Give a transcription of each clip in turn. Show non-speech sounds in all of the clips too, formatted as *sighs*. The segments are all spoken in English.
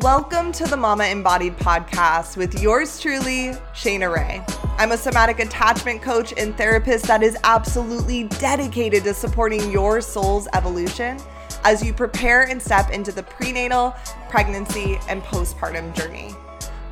Welcome to the Mama Embodied podcast with yours truly, Shaina Rae. I'm a somatic attachment coach and therapist that is absolutely dedicated to supporting your soul's evolution as you prepare and step into the prenatal, pregnancy, and postpartum journey.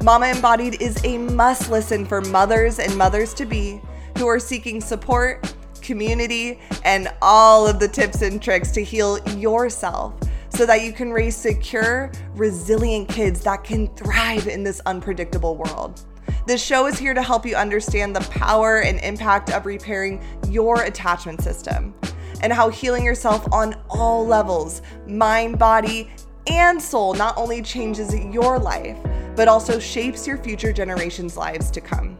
Mama Embodied is a must listen for mothers and mothers to be who are seeking support, community, and all of the tips and tricks to heal yourself so that you can raise secure, resilient kids that can thrive in this unpredictable world. This show is here to help you understand the power and impact of repairing your attachment system and how healing yourself on all levels mind, body, and soul not only changes your life, but also shapes your future generations' lives to come.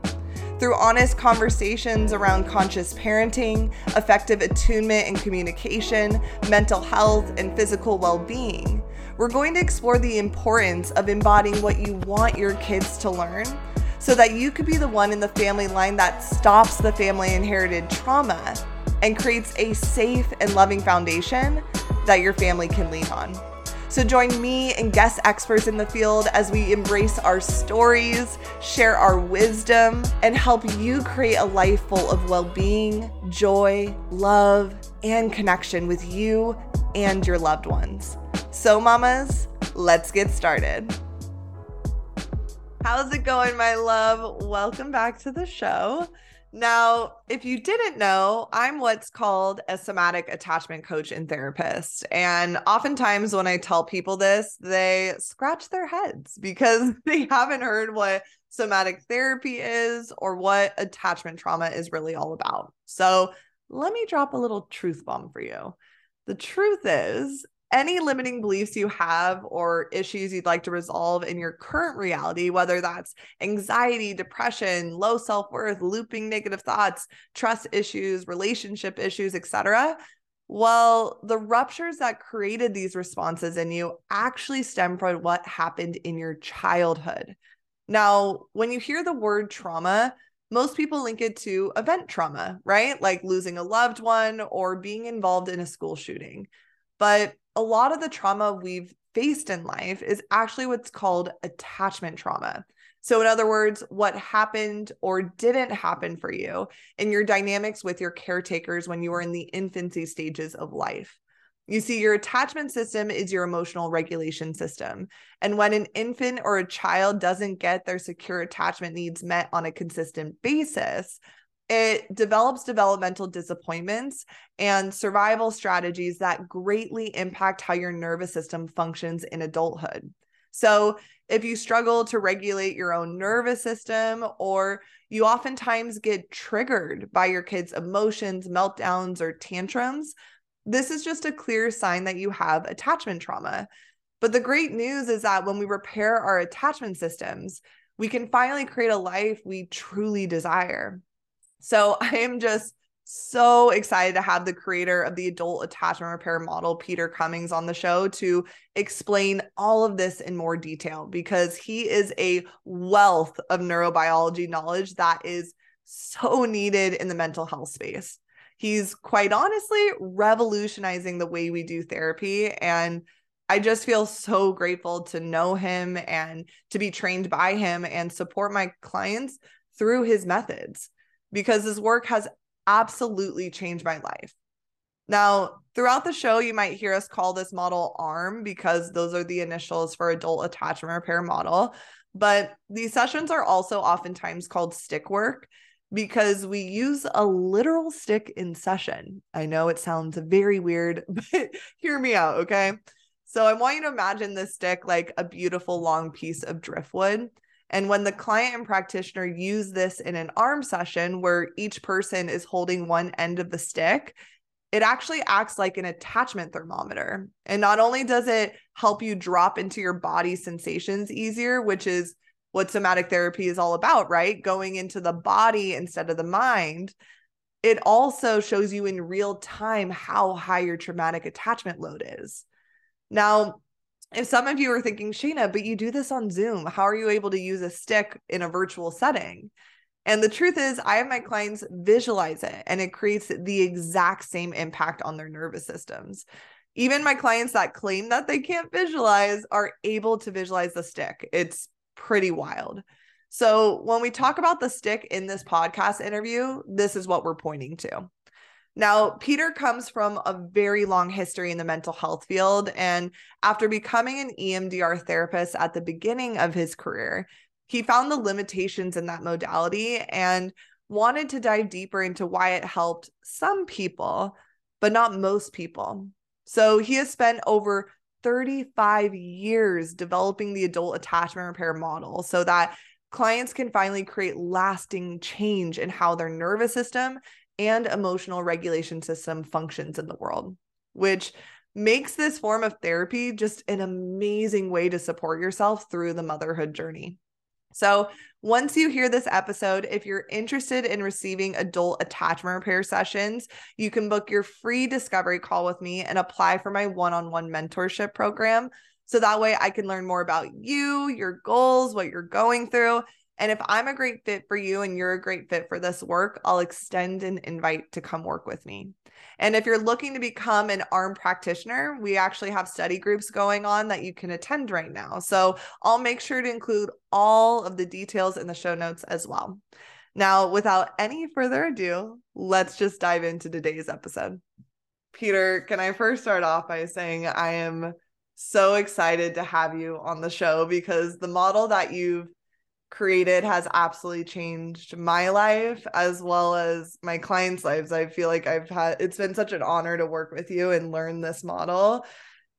Through honest conversations around conscious parenting, effective attunement and communication, mental health, and physical well being, we're going to explore the importance of embodying what you want your kids to learn so that you could be the one in the family line that stops the family inherited trauma and creates a safe and loving foundation that your family can lean on. So join me and guest experts in the field as we embrace our stories, share our wisdom, and help you create a life full of well being, joy, love, and connection with you and your loved ones. So, mamas, let's get started. How's it going, my love? Welcome back to the show. Now, if you didn't know, I'm what's called a somatic attachment coach and therapist. And oftentimes, when I tell people this, they scratch their heads because *laughs* they haven't heard what somatic therapy is or what attachment trauma is really all about. So, let me drop a little truth bomb for you. The truth is, any limiting beliefs you have or issues you'd like to resolve in your current reality, whether that's anxiety, depression, low self-worth, looping negative thoughts, trust issues, relationship issues, etc. Well, the ruptures that created these responses in you actually stem from what happened in your childhood. Now, when you hear the word trauma, most people link it to event trauma, right? Like losing a loved one or being involved in a school shooting. But a lot of the trauma we've faced in life is actually what's called attachment trauma. So, in other words, what happened or didn't happen for you in your dynamics with your caretakers when you were in the infancy stages of life. You see, your attachment system is your emotional regulation system. And when an infant or a child doesn't get their secure attachment needs met on a consistent basis, it develops developmental disappointments and survival strategies that greatly impact how your nervous system functions in adulthood. So, if you struggle to regulate your own nervous system, or you oftentimes get triggered by your kids' emotions, meltdowns, or tantrums, this is just a clear sign that you have attachment trauma. But the great news is that when we repair our attachment systems, we can finally create a life we truly desire. So *laughs* I am just so excited to have the creator of the adult attachment repair model, Peter Cummings, on the show to explain all of this in more detail because he is a wealth of neurobiology knowledge that is so needed in the mental health space. He's quite honestly revolutionizing the way we do therapy. And I just feel so grateful to know him and to be trained by him and support my clients through his methods because his work has absolutely changed my life. Now, throughout the show, you might hear us call this model AARM because those are the initials for adult attachment repair model. But these sessions are also oftentimes called stick work because we use a literal stick in session. I know it sounds very weird, *laughs* but hear me out, okay? So I want you to imagine this stick like a beautiful long piece of driftwood. And when the client and practitioner use this in an AARM session where each person is holding one end of the stick, it actually acts like an attachment thermometer. And not only does it help you drop into your body sensations easier, which is what somatic therapy is all about, right? Going into the body instead of the mind. It also shows you in real time how high your traumatic attachment load is. Now, if some of you are thinking, Shaina, but you do this on Zoom, how are you able to use a stick in a virtual setting? And the truth is, I have my clients visualize it and it creates the exact same impact on their nervous systems. Even my clients that claim that they can't visualize are able to visualize the stick. It's pretty wild. So, when we talk about the stick in this podcast interview, this is what we're pointing to. Now, Peter comes from a very long history in the mental health field. And after becoming an EMDR therapist at the beginning of his career, he found the limitations in that modality and wanted to dive deeper into why it helped some people, but not most people. So he has spent over 35 years developing the adult attachment repair model so that clients can finally create lasting change in how their nervous system and emotional regulation system functions in the world, which makes this form of therapy just an amazing way to support yourself through the motherhood journey. So, once you hear this episode, if you're interested in receiving adult attachment repair sessions, you can book your free discovery call with me and apply for my one on one mentorship program. So that way I can learn more about you, your goals, what you're going through, and if I'm a great fit for you and you're a great fit for this work, I'll extend an invite to come work with me. And if you're looking to become an AARM practitioner, we actually have study groups going on that you can attend right now. So I'll make sure to include all of the details in the show notes as well. Now, without any further ado, let's just dive into today's episode. Peter, can I first start off by saying I am so excited to have you on the show because the model that you've created has absolutely changed my life as well as my clients' lives. I feel like I've had it's been such an honor to work with you and learn this model.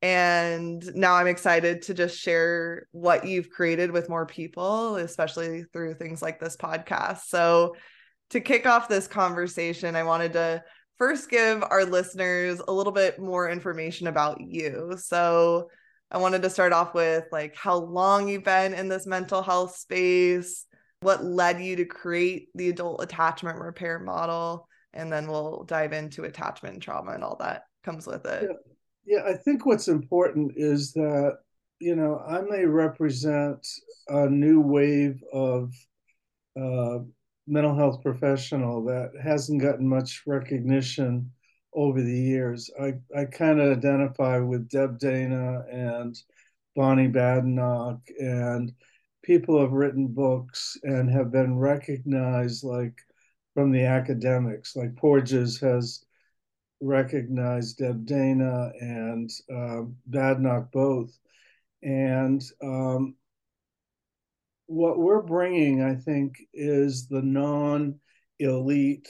And now I'm excited to just share what you've created with more people, especially through things like this podcast. So, to kick off this conversation, I wanted to first give our listeners a little bit more information about you. So, I wanted to start off with like how long you've been in this mental health space, what led you to create the adult attachment repair model, and then we'll dive into attachment trauma and all that comes with it. Yeah, yeah I think what's important is that, you know, I may represent a new wave of uh, mental health professional that hasn't gotten much recognition over the years. I, I kind of identify with Deb Dana and Bonnie Badenoch and people have written books and have been recognized like from the academics, like Porges has recognized Deb Dana and um, Badenoch both. And um, what we're bringing, I think, is the non elite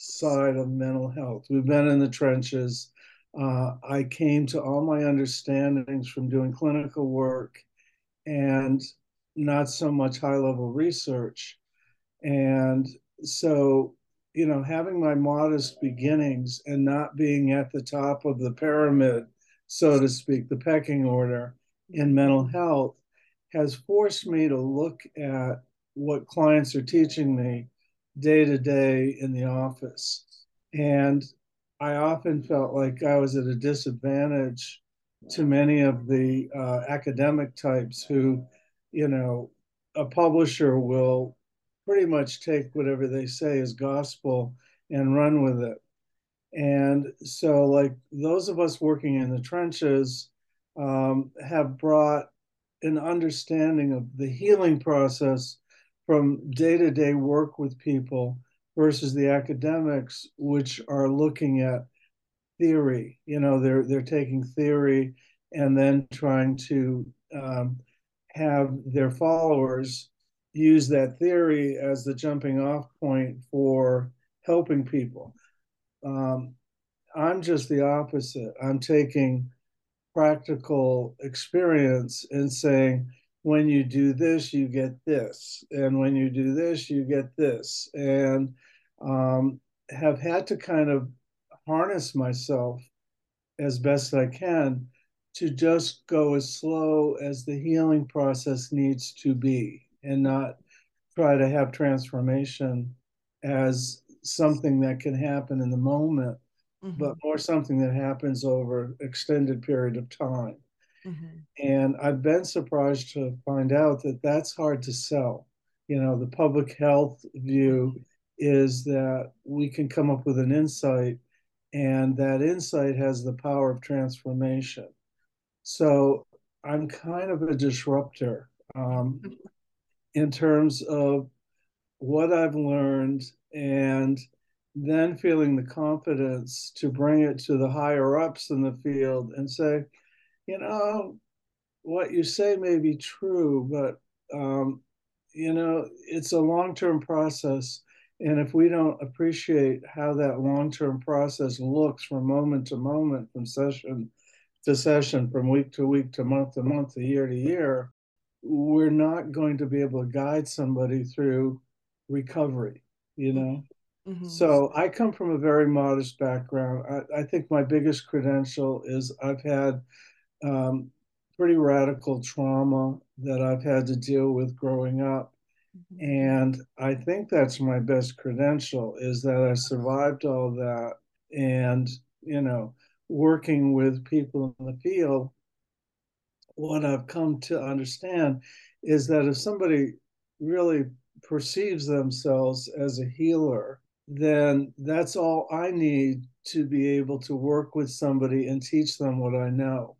side of mental health. We've been in the trenches. Uh, I came to all my understandings from doing clinical work and not so much high level research. And so, you know, having my modest beginnings and not being at the top of the pyramid, so to speak, the pecking order in mental health has forced me to look at what clients are teaching me day to day in the office. And I often felt like I was at a disadvantage to many of the uh, academic types who, you know, a publisher will pretty much take whatever they say as gospel and run with it. And so, like those of us working in the trenches um, have brought an understanding of the healing process from day to day work with people versus the academics, which are looking at theory. You know, they're they're taking theory and then trying to um, have their followers use that theory as the jumping off point for helping people. Um, I'm just the opposite. I'm taking practical experience and saying, when you do this, you get this. And when you do this, you get this. And um, have had to kind of harness myself as best I can to just go as slow as the healing process needs to be and not try to have transformation as something that can happen in the moment, mm-hmm. but more something that happens over extended period of time. Mm-hmm. And I've been surprised to find out that that's hard to sell. You know, the public health view is that we can come up with an insight and that insight has the power of transformation. So I'm kind of a disruptor um, in terms of what I've learned and then feeling the confidence to bring it to the higher ups in the field and say, you know, what you say may be true, but um, you know, it's a long-term process. And if we don't appreciate how that long-term process looks from moment to moment, from session to session, from week to week to month to month to year to year, we're not going to be able to guide somebody through recovery, you know? Mm-hmm. So I come from a very modest background. I, I think my biggest credential is I've had um, pretty radical trauma that I've had to deal with growing up. Mm-hmm. And I think that's my best credential is that I survived all that and, you know, working with people in the field, what I've come to understand is that if somebody really perceives themselves as a healer, then that's all I need to be able to work with somebody and teach them what I know.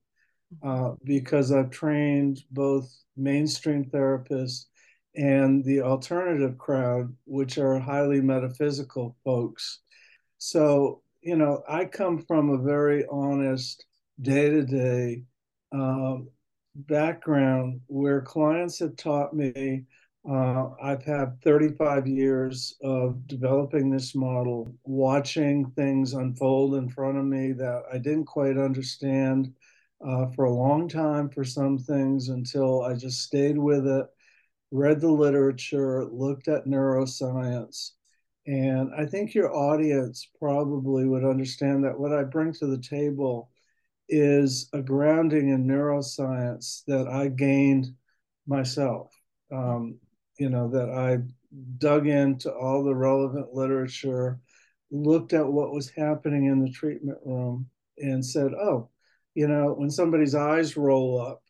Uh, because I've trained both mainstream therapists and the alternative crowd, which are highly metaphysical folks. So, you know, I come from a very honest day to day background where clients have taught me. Uh, I've had 35 years of developing this model, watching things unfold in front of me that I didn't quite understand uh, for a long time for some things until I just stayed with it, read the literature, looked at neuroscience. And I think your audience probably would understand that what I bring to the table is a grounding in neuroscience that I gained myself. Um, you know, that I dug into all the relevant literature, looked at what was happening in the treatment room, and said, oh, you know, when somebody's eyes roll up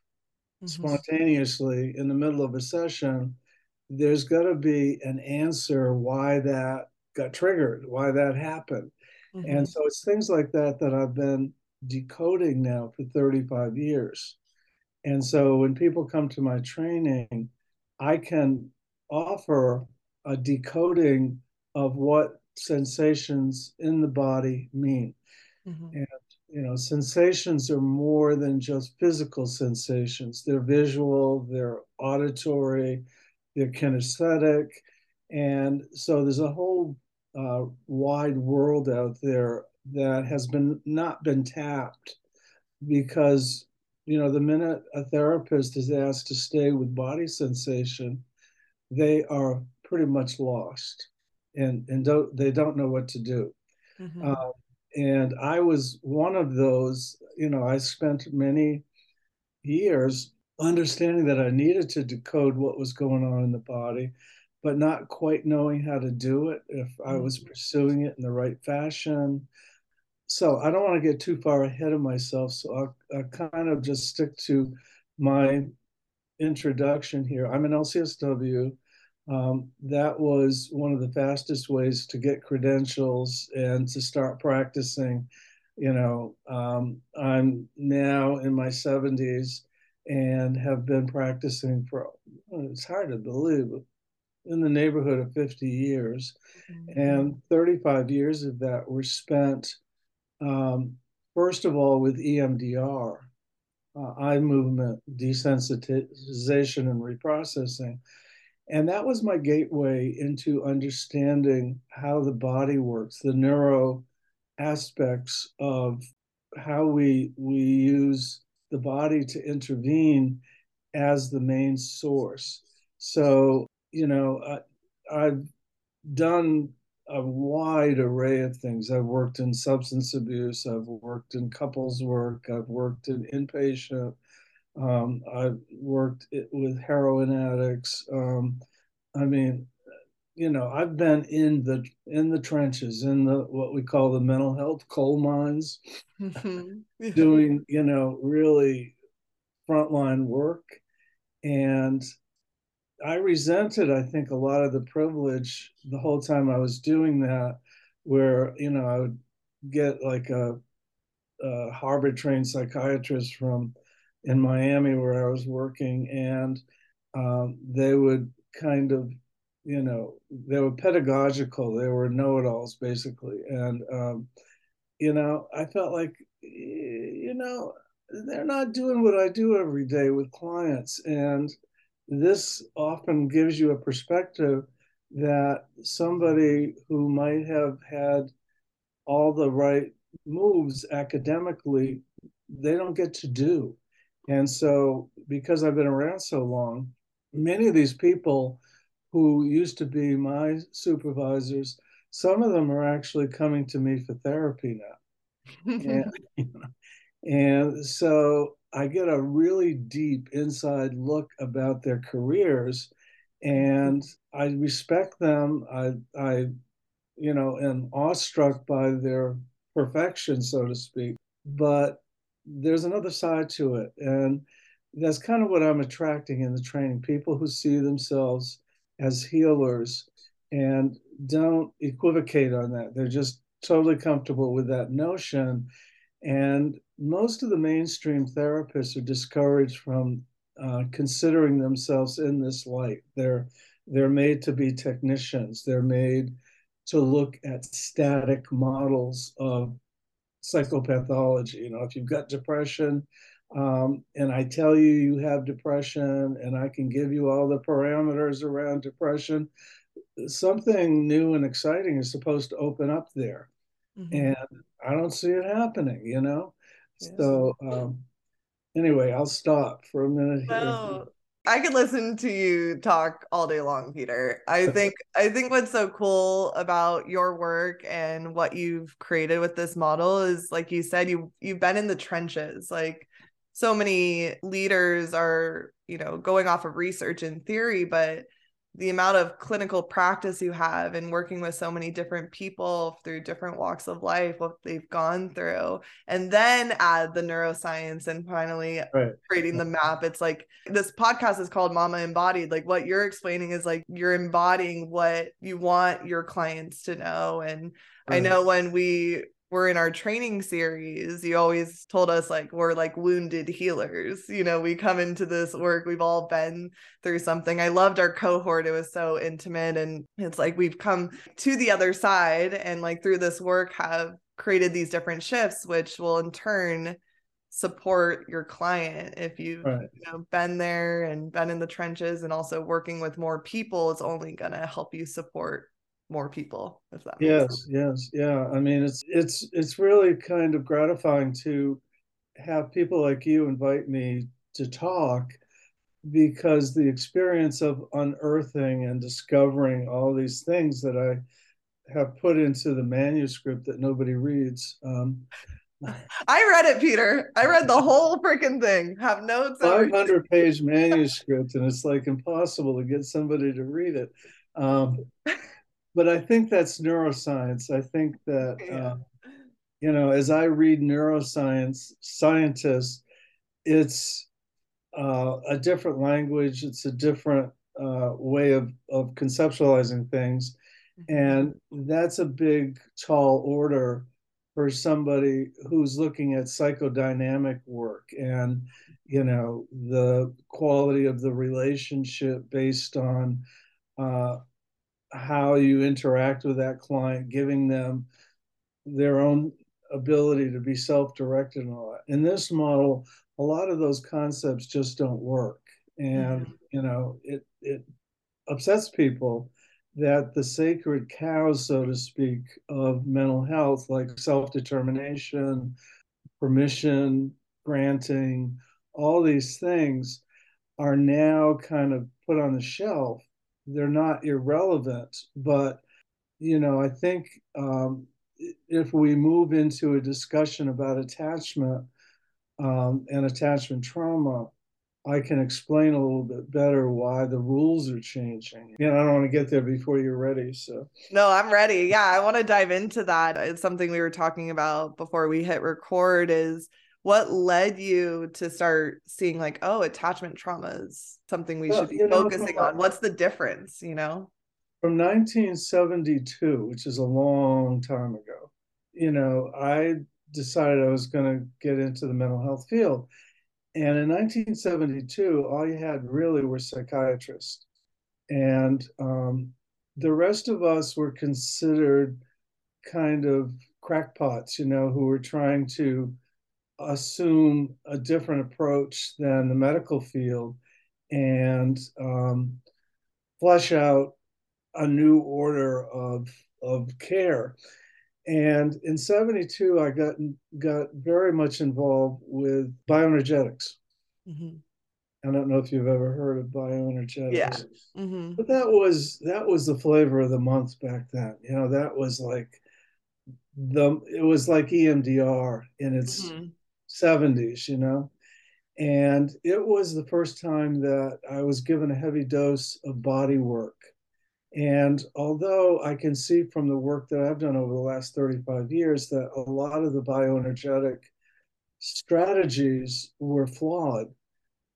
mm-hmm. spontaneously in the middle of a session, there's got to be an answer why that got triggered, why that happened. Mm-hmm. And so it's things like that that I've been decoding now for 35 years. And so when people come to my training, I can offer a decoding of what sensations in the body mean. Mm-hmm. And you know, sensations are more than just physical sensations. They're visual, they're auditory, they're kinesthetic. And so there's a whole uh, wide world out there that has been not been tapped because you know the minute a therapist is asked to stay with body sensation they are pretty much lost and and don't they don't know what to do mm-hmm. um, and I was one of those, you know, I spent many years understanding that I needed to decode what was going on in the body, but not quite knowing how to do it, if I was mm-hmm. pursuing it in the right fashion. So I don't want to get too far ahead of myself. So I'll, I'll kind of just stick to my introduction here. I'm an LCSW um, that was one of the fastest ways to get credentials and to start practicing. You know, um, I'm now in my 70s and have been practicing for, it's hard to believe, in the neighborhood of 50 years. Mm-hmm. And 35 years of that were spent, um, first of all, with EMDR, uh, eye movement desensitization and reprocessing and that was my gateway into understanding how the body works, the neuro aspects of how we we use the body to intervene as the main source. So, you know, I, I've done a wide array of things. I've worked in substance abuse, I've worked in couples work, I've worked in inpatient um, I've worked with heroin addicts. Um, I mean, you know, I've been in the in the trenches, in the what we call the mental health coal mines, mm-hmm. *laughs* doing you know really frontline work, and I resented, I think, a lot of the privilege the whole time I was doing that, where you know I would get like a, a Harvard trained psychiatrist from in Miami where I was working, and um, they would kind of, you know, they were pedagogical. They were know-it-alls basically, and um, you know, I felt like, you know, they're not doing what I do every day with clients, and this often gives you a perspective that somebody who might have had all the right moves academically, they don't get to do. And so, because I've been around so long, many of these people who used to be my supervisors, some of them are actually coming to me for therapy now. *laughs* and, and so I get a really deep inside look about their careers and I respect them. I, I, you know, am awestruck by their perfection, so to speak. But there's another side to it, and that's kind of what I'm attracting in the training: people who see themselves as healers and don't equivocate on that. They're just totally comfortable with that notion. And most of the mainstream therapists are discouraged from uh, considering themselves in this light. They're they're made to be technicians. They're made to look at static models of psychopathology. You know, if you've got depression, um, and I tell you you have depression, and I can give you all the parameters around depression, something new and exciting is supposed to open up there, mm-hmm. and I don't see it happening. You know, yes. so. Um, Anyway, I'll stop for a minute here. I could listen to you talk all day long, Peter. I *laughs* think I think what's so cool about your work and what you've created with this model is like you said you you've been in the trenches. Like so many leaders are, you know, going off of research and theory, but the amount of clinical practice you have and working with so many different people through different walks of life what they've gone through and then add the neuroscience and finally right. creating the map it's like this podcast is called mama embodied like what you're explaining is like you're embodying what you want your clients to know and right. i know when we we're in our training series, you always told us like we're like wounded healers. You know, we come into this work, we've all been through something. I loved our cohort. It was so intimate. And it's like we've come to the other side and like through this work have created these different shifts, which will in turn support your client if you've right. you know, been there and been in the trenches and also working with more people is only going to help you support more people if that yes yes yeah i mean it's it's it's really kind of gratifying to have people like you invite me to talk because the experience of unearthing and discovering all these things that i have put into the manuscript that nobody reads um, *laughs* I read it, Peter. I read the whole freaking thing. Have notes. 500 page manuscript, and it's like impossible to get somebody to read it. Um, *laughs* but I think that's neuroscience. I think that yeah. uh, you know, as I read neuroscience scientists, it's uh, a different language. It's a different uh, way of of conceptualizing things, mm-hmm. and that's a big, tall order for somebody who's looking at psychodynamic work and you know the quality of the relationship based on uh, how you interact with that client, giving them their own ability to be self-directed and all that. In this model, a lot of those concepts just don't work. And mm-hmm. you know, it it upsets people that the sacred cows, so to speak, of mental health, like self-determination, permission, granting, all these things are now kind of put on the shelf they're not irrelevant, but you know, I think um, if we move into a discussion about attachment um, and attachment trauma, I can explain a little bit better why the rules are changing. You know, I don't want to get there before you're ready. So, no, I'm ready. Yeah, I want to dive into that. It's something we were talking about before we hit record is what led you to start seeing like oh attachment trauma is something we well, should be focusing know, on what's the difference you know from 1972 which is a long time ago you know, I decided I was going to get into the mental health field. And in 1972, all you had really were psychiatrists. And um, the rest of us were considered kind of crackpots, you know, who were trying to assume a different approach than the medical field and um, flesh out a new order of of care. And in 72, I got got very much involved with bioenergetics. Mm-hmm. I don't know if you've ever heard of bioenergetics. Yeah. Mm-hmm. But that was that was the flavor of the month back then. You know, that was like the it was like EMDR in its mm-hmm. 70s, you know. And it was the first time that I was given a heavy dose of body work. And although I can see from the work that I've done over the last 35 years that a lot of the bioenergetic strategies were flawed,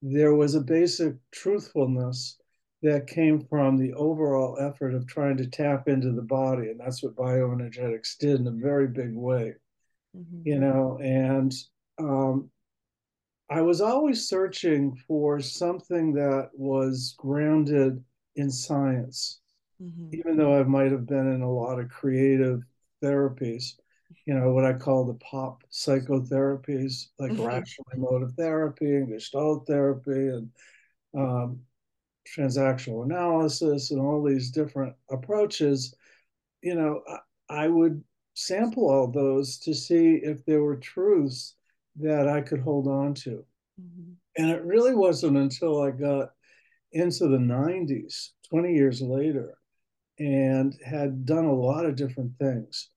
there was a basic truthfulness that came from the overall effort of trying to tap into the body. And that's what bioenergetics did in a very big way, mm-hmm. you know. And um, I was always searching for something that was grounded in science, mm-hmm. even though I might have been in a lot of creative therapies you know, what I call the pop psychotherapies, like mm-hmm. rational emotive therapy and gestalt therapy and um, transactional analysis and all these different approaches, you know, I, I would sample all those to see if there were truths that I could hold on to. Mm-hmm. And it really wasn't until I got into the 90s, 20 years later, and had done a lot of different things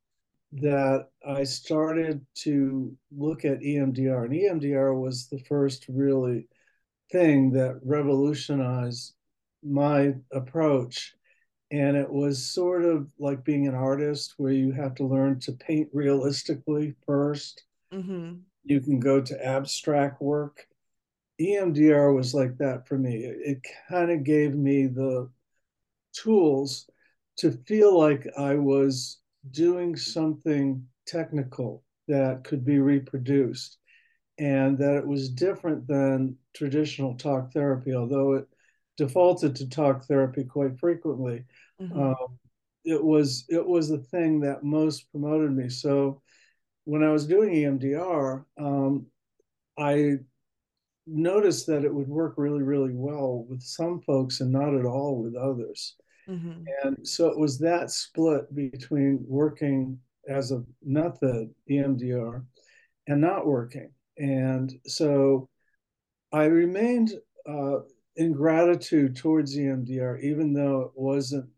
that I started to look at EMDR. And EMDR was the first really thing that revolutionized my approach. And it was sort of like being an artist where you have to learn to paint realistically 1st mm-hmm. You can go to abstract work. EMDR was like that for me. It, it kind of gave me the tools to feel like I was doing something technical that could be reproduced and that it was different than traditional talk therapy, although it defaulted to talk therapy quite frequently. Mm-hmm. Um, it was it was the thing that most promoted me. So when I was doing EMDR, um, I noticed that it would work really really well with some folks and not at all with others. Mm-hmm. And so it was that split between working as a method, EMDR, and not working. And so I remained uh, in gratitude towards EMDR, even though it wasn't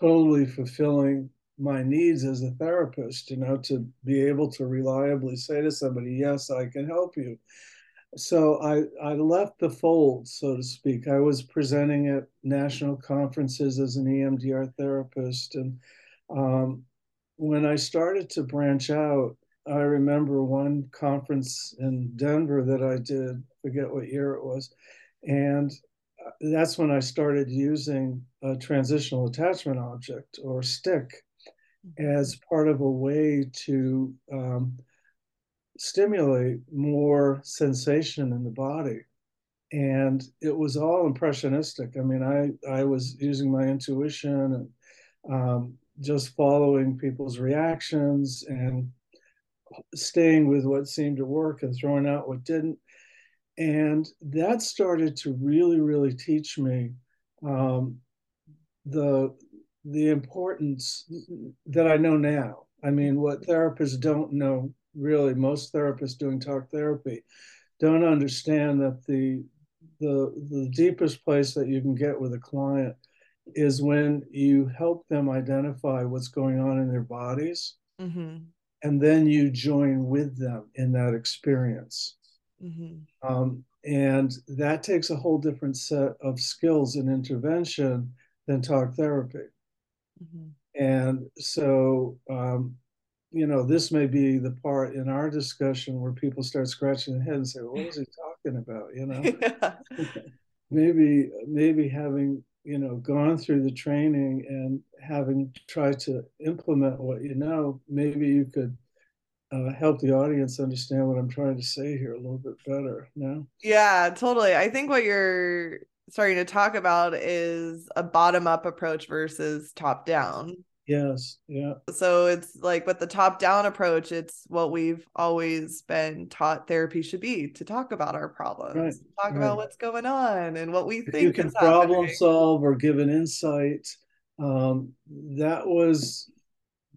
totally fulfilling my needs as a therapist, you know, to be able to reliably say to somebody, yes, I can help you so I, I left the fold, so to speak. I was presenting at national conferences as an EMDR therapist. And um, when I started to branch out, I remember one conference in Denver that I did, forget what year it was. And uh, that's when I started using a transitional attachment object or stick. As part of a way to um, stimulate more sensation in the body. And it was all impressionistic. I mean i i was using my intuition and um, just following people's reactions and staying with what seemed to work and throwing out what didn't. And that started to really really teach me um, the the importance that i know now i mean what therapists don't know really most therapists doing talk therapy don't understand that the the the deepest place that you can get with a client is when you help them identify what's going on in their bodies mm-hmm. and then you join with them in that experience mm-hmm. um, and that takes a whole different set of skills and intervention than talk therapy mm-hmm. and so um, you know, this may be the part in our discussion where people start scratching their head and say, well, "What is he talking about?" You know, *laughs* maybe maybe having you know gone through the training and having tried to implement what you know, maybe you could uh, help the audience understand what I'm trying to say here a little bit better now. Yeah, totally. I think what you're starting to talk about is a bottom up approach versus top down. Yes. Yeah. So it's like with the top down approach, it's what we've always been taught therapy should be to talk about our problems, right. talk right. about what's going on and what we if think. You can problem happening. solve or give an insight. Um, that was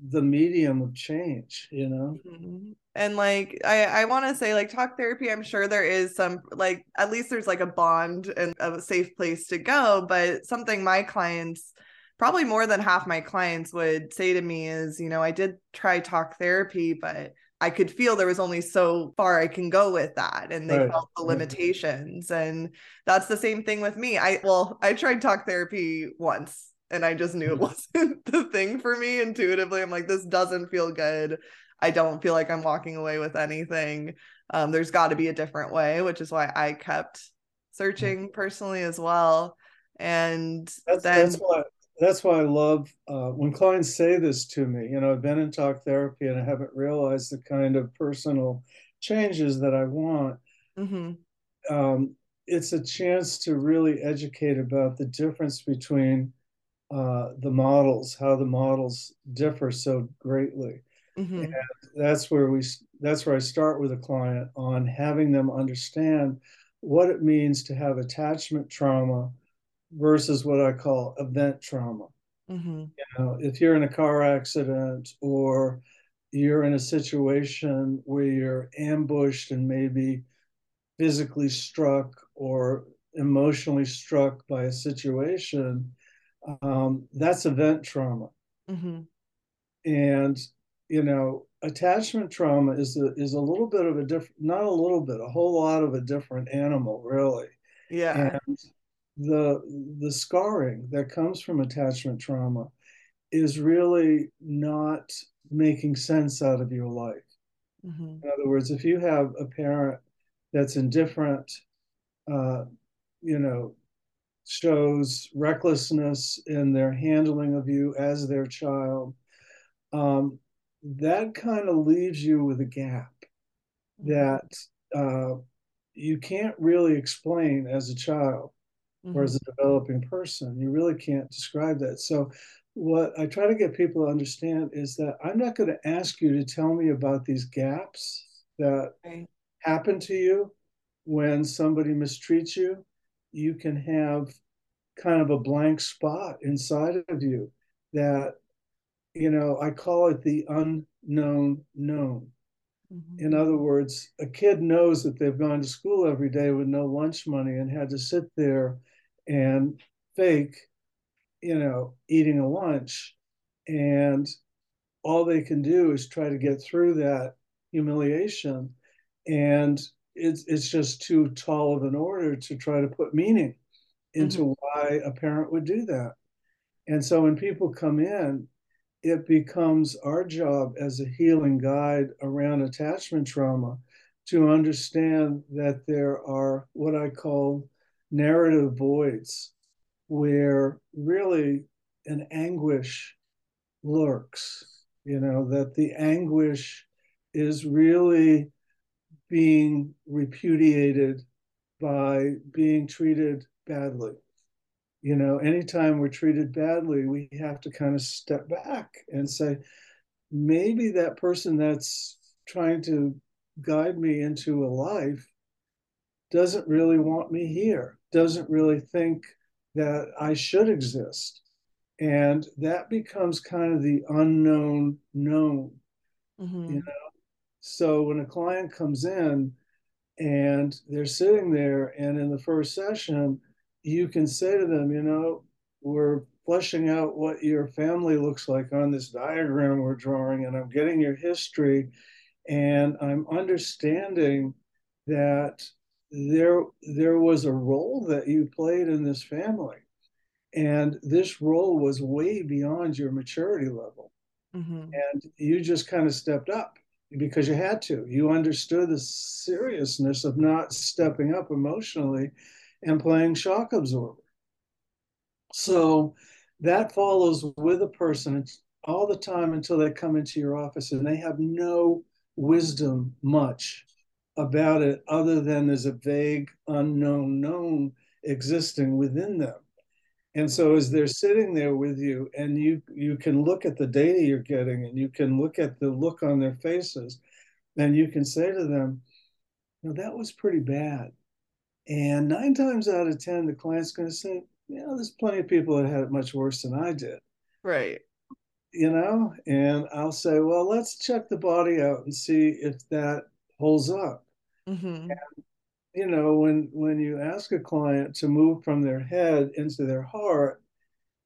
the medium of change, you know? Mm-hmm. And like, I, I want to say, like, talk therapy, I'm sure there is some, like, at least there's like a bond and a safe place to go. But something my clients, probably more than half my clients would say to me is, you know, I did try talk therapy, but I could feel there was only so far I can go with that. And they right. felt the limitations. And that's the same thing with me. I, well, I tried talk therapy once and I just knew it mm. *laughs* wasn't the thing for me intuitively. I'm like, this doesn't feel good. I don't feel like I'm walking away with anything. Um, there's got to be a different way, which is why I kept searching personally as well. And that's, then that's why that's why I love uh, when clients say this to me. You know, I've been in talk therapy and I haven't realized the kind of personal changes that I want. Mm-hmm. Um, it's a chance to really educate about the difference between uh, the models, how the models differ so greatly. Mm-hmm. And that's where we that's where I start with a client on having them understand what it means to have attachment trauma versus what I call event trauma. Mm-hmm. You know, if you're in a car accident or you're in a situation where you're ambushed and maybe physically struck or emotionally struck by a situation, um, that's event trauma. Mm-hmm. And you know, attachment trauma is a is a little bit of a different, not a little bit, a whole lot of a different animal, really. Yeah. And the the scarring that comes from attachment trauma is really not making sense out of your life. Mm-hmm. In other words, if you have a parent that's indifferent, uh, you know, shows recklessness in their handling of you as their child, um, that kind of leaves you with a gap mm-hmm. that uh, you can't really explain as a child mm-hmm. or as mm-hmm. a developing person. You really can't describe that. So, what I try to get people to understand is that I'm not going to ask you to tell me about these gaps that right. happen to you when somebody mistreats you you can have kind of a blank spot inside of you that you know i call it the unknown known mm-hmm. in other words a kid knows that they've gone to school every day with no lunch money and had to sit there and fake you know eating a lunch and all they can do is try to get through that humiliation and it's it's just too tall of an order to try to put meaning into mm-hmm. why a parent would do that. And so when people come in, it becomes our job as a healing guide around attachment trauma to understand that there are what I call narrative voids where really an anguish lurks, you know, that the anguish is really being repudiated by being treated badly. You know, anytime we're treated badly, we have to kind of step back and say, maybe that person that's trying to guide me into a life doesn't really want me here, doesn't really think that I should exist. And that becomes kind of the unknown known. Mm-hmm. You know, so when a client comes in and they're sitting there, and in the first session, you can say to them, you know, we're fleshing out what your family looks like on this diagram we're drawing, and I'm getting your history, and I'm understanding that there there was a role that you played in this family and this role was way beyond your maturity level mm-hmm. and you just kind of stepped up because you had to. You understood the seriousness of not stepping up emotionally and playing shock absorber. So that follows with a person all the time until they come into your office and they have no wisdom much about it other than there's a vague unknown known existing within them and so as they're sitting there with you and you you can look at the data you're getting and you can look at the look on their faces and you can say to them know that was pretty bad and nine times out of ten the client's going to say you know there's plenty of people that had it much worse than i did right you know and i'll say well let's check the body out and see if that holds up mm-hmm. and, you know when when you ask a client to move from their head into their heart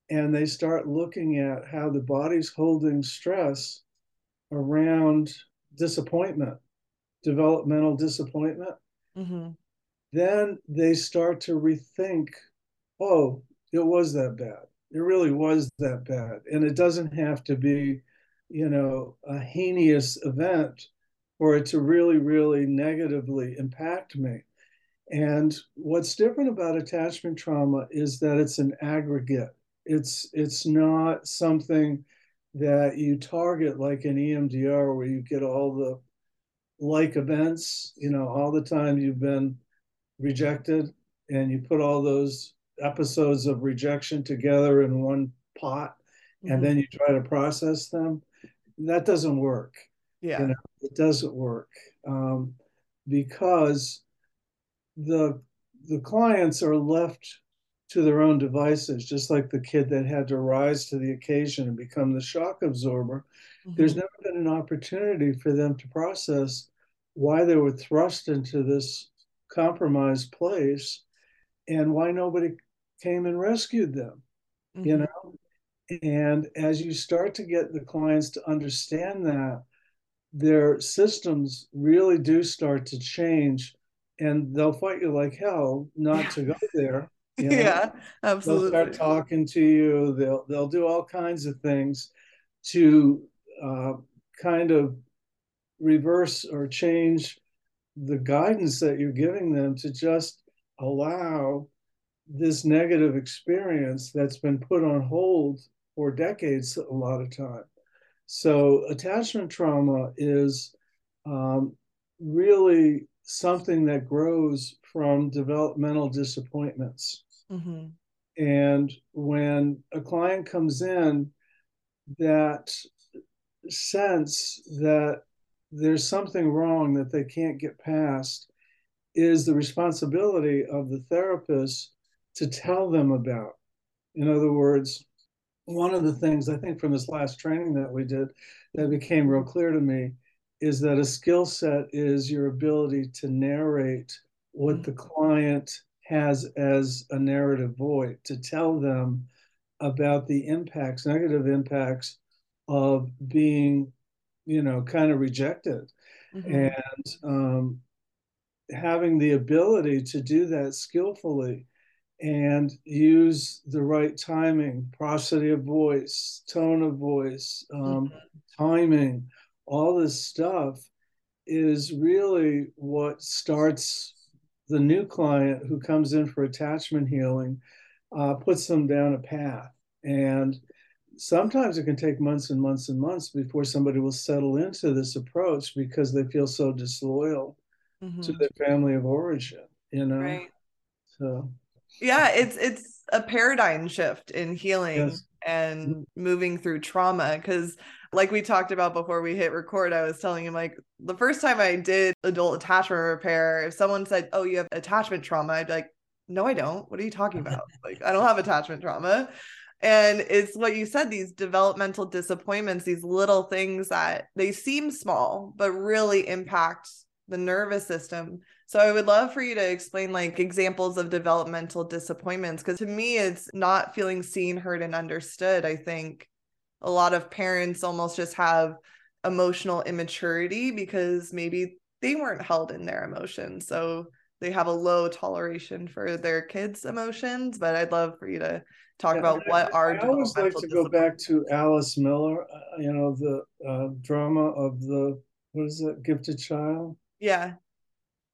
and they start looking at how the body's holding stress around disappointment developmental disappointment mm-hmm. Then they start to rethink oh it was that bad. It really was that bad. And it doesn't have to be you know a heinous event for it to really really negatively impact me. And what's different about attachment trauma is that it's an aggregate. It's it's not something that you target like an EMDR where you get all the like events, you know, all the time you've been rejected and you put all those episodes of rejection together in one pot mm-hmm. and then you try to process them. That doesn't work. Yeah. You know, it doesn't work um, because the the clients are left to their own devices, just like the kid that had to rise to the occasion and become the shock absorber. Mm-hmm. There's never been an opportunity for them to process why they were thrust into this compromised place and why nobody came and rescued them, mm-hmm. you know? And as you start to get the clients to understand that, their systems really do start to change and they'll fight you like hell not to go there. *laughs* You know? yeah, absolutely. They'll start talking to you. They'll they'll do all kinds of things to uh, kind of reverse or change the guidance that you're giving them to just allow this negative experience that's been put on hold for decades a lot of time. So attachment trauma is um, really something that grows from developmental disappointments. Mm-hmm. And when a client comes in, that sense that there's something wrong that they can't get past is the responsibility of the therapist to tell them about. In other words, one of the things I think from this last training that we did that became real clear to me is that a skill set is your ability to narrate what the client has as a narrative void, to tell them about the impacts, negative impacts of being, you know, kind of rejected. Mm-hmm. And um, having the ability to do that skillfully and use the right timing, prosody of voice, tone of voice, um, mm-hmm. timing, all this stuff is really what starts the new client who comes in for attachment healing, uh, puts them down a path. And sometimes it can take months and months and months before somebody will settle into this approach because they feel so disloyal mm-hmm. to their family of origin, you know? Right. So yeah, it's it's a paradigm shift in healing yes. and mm-hmm. moving through trauma because like we talked about before we hit record, I was telling him like the first time I did adult attachment repair, if someone said, "Oh, you have attachment trauma," I'd be like, "No, I don't. What are you talking *laughs* about? like, I don't have attachment trauma." And it's what you said these developmental disappointments, these little things that they seem small, but really impact the nervous system. So I would love for you to explain like examples of developmental disappointments because to me it's not feeling seen, heard and understood. I think a lot of parents almost just have emotional immaturity because maybe they weren't held in their emotions. So they have a low toleration for their kids' emotions. But I'd love for you to talk yeah, about what are. I always like to go back to Alice Miller. Uh, you know the uh, drama of the what is it, Gifted Child. Yeah.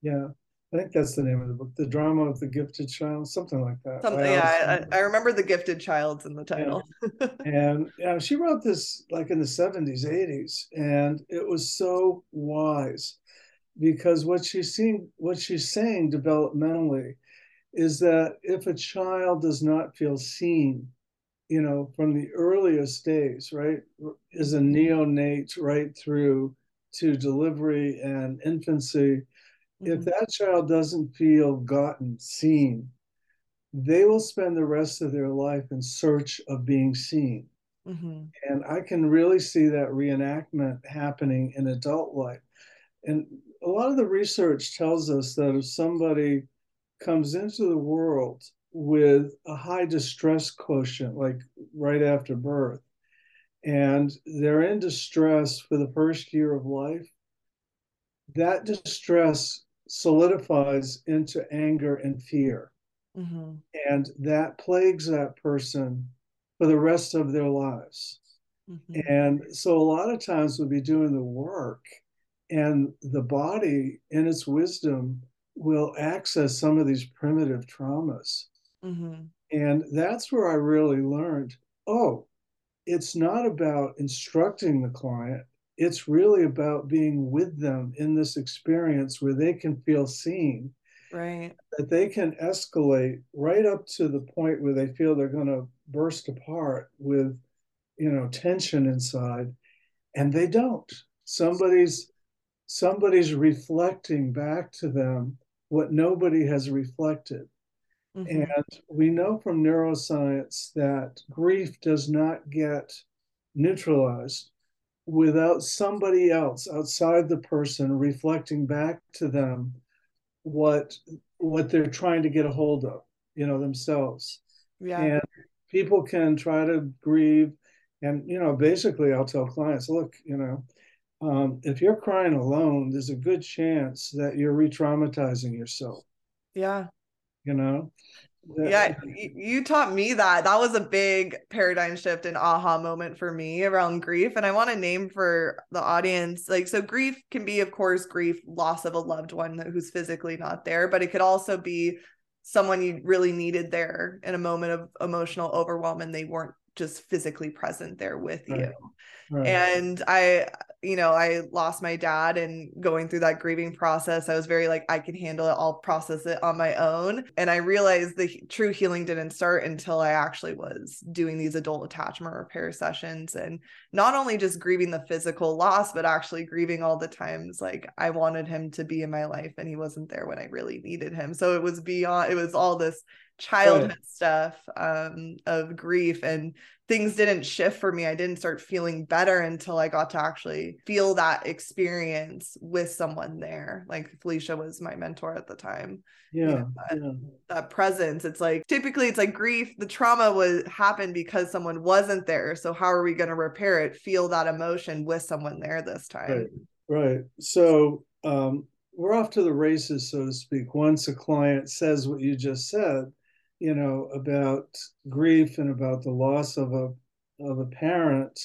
Yeah. I think that's the name of the book, The Drama of the Gifted Child, something like that. Something, yeah. I, I, remember The Gifted Child's in the title. Yeah. *laughs* and yeah, she wrote this like in the 70s, 80s, and it was so wise because what she's seeing, what she's saying developmentally is that if a child does not feel seen, you know, from the earliest days, right, is a neonate right through to delivery and infancy, mm-hmm. if that child doesn't feel gotten, seen, they will spend the rest of their life in search of being seen. Mm-hmm. And I can really see that reenactment happening in adult life. And a lot of the research tells us that if somebody comes into the world with a high distress quotient, like right after birth, and they're in distress for the first year of life, that distress solidifies into anger and fear. Mm-hmm. And that plagues that person for the rest of their lives. Mm-hmm. And so a lot of times we'll be doing the work, and the body, in its wisdom, will access some of these primitive traumas. Mm-hmm. And that's where I really learned oh, it's not about instructing the client, it's really about being with them in this experience where they can feel seen. Right. That they can escalate right up to the point where they feel they're going to burst apart with, you know, tension inside. And they don't. Somebody's somebody's reflecting back to them what nobody has reflected. Mm-hmm. And we know from neuroscience that grief does not get neutralized without somebody else outside the person reflecting back to them what what they're trying to get a hold of, you know, themselves. Yeah. And people can try to grieve. And, you know, basically I'll tell clients, look, you know, um, if you're crying alone, there's a good chance that you're re-traumatizing yourself. Yeah. You know, yeah you taught me that that was a big paradigm shift and aha moment for me around grief and i want to name for the audience like so grief can be of course grief loss of a loved one who's physically not there but it could also be someone you really needed there in a moment of emotional overwhelm and they weren't just physically present there with right. you right. and i you know, I lost my dad and going through that grieving process, I was very like, I can handle it. I'll process it on my own. And I realized the true healing didn't start until I actually was doing these adult attachment repair sessions and not only just grieving the physical loss, but actually grieving all the times like I wanted him to be in my life and he wasn't there when I really needed him. So it was beyond, it was all this childhood right. stuff um, of grief and things didn't shift for me. I didn't start feeling better until I got to actually feel that experience with someone there. Like Felicia was my mentor at the time. Yeah, you know, that, yeah. that, presence. It's like typically it's like grief, the trauma was happened because someone wasn't there. So how are we going to repair it? Feel that emotion with someone there this time. Right. Right. So um we're off to the races, so to speak. Once a client says what you just said, you know, about grief and about the loss of a of a parent,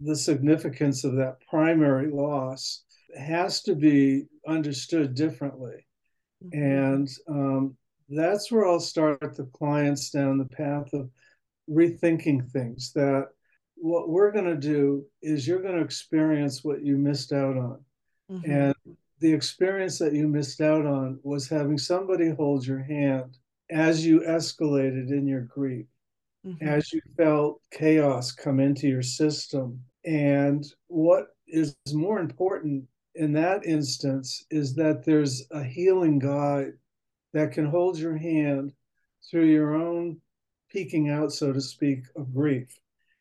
the significance of that primary loss has to be understood differently. Mm-hmm. And um, that's where I'll start the clients down the path of rethinking things that what we're going to do is you're going to experience what you missed out on. Mm-hmm. And the experience that you missed out on was having somebody hold your hand as you escalated in your grief, mm-hmm. as you felt chaos come into your system. And what is more important in that instance is that there's a healing guide that can hold your hand through your own peaking out, so to speak, of grief.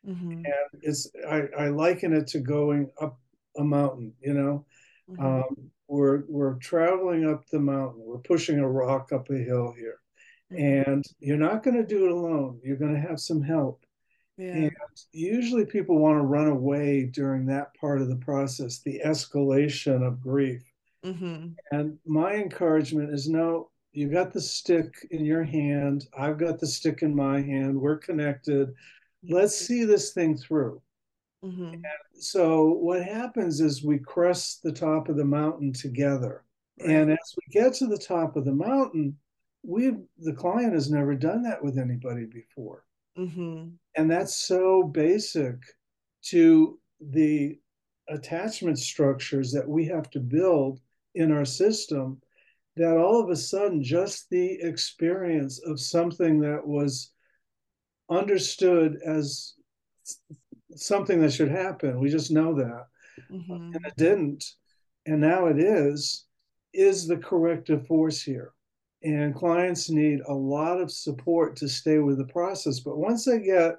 Mm-hmm. And it's I, I, liken it to going up a mountain, you know. Mm-hmm. Um, we're we're traveling up the mountain, we're pushing a rock up a hill here. And you're not going to do it alone. You're going to have some help. Yeah. And usually people want to run away during that part of the process, the escalation of grief. Mm-hmm. And my encouragement is no, you got the stick in your hand. I've got the stick in my hand. We're connected. Let's see this thing through. Mm-hmm. so what happens is we crest the top of the mountain together. Right. And as we get to the top of the mountain, we the client has never done that with anybody before. Mm-hmm. And that's so basic to the attachment structures that we have to build in our system that all of a sudden just the experience of something that was understood as something that should happen we just know that mm-hmm. and it didn't and now it is is the corrective force here and clients need a lot of support to stay with the process. But once they get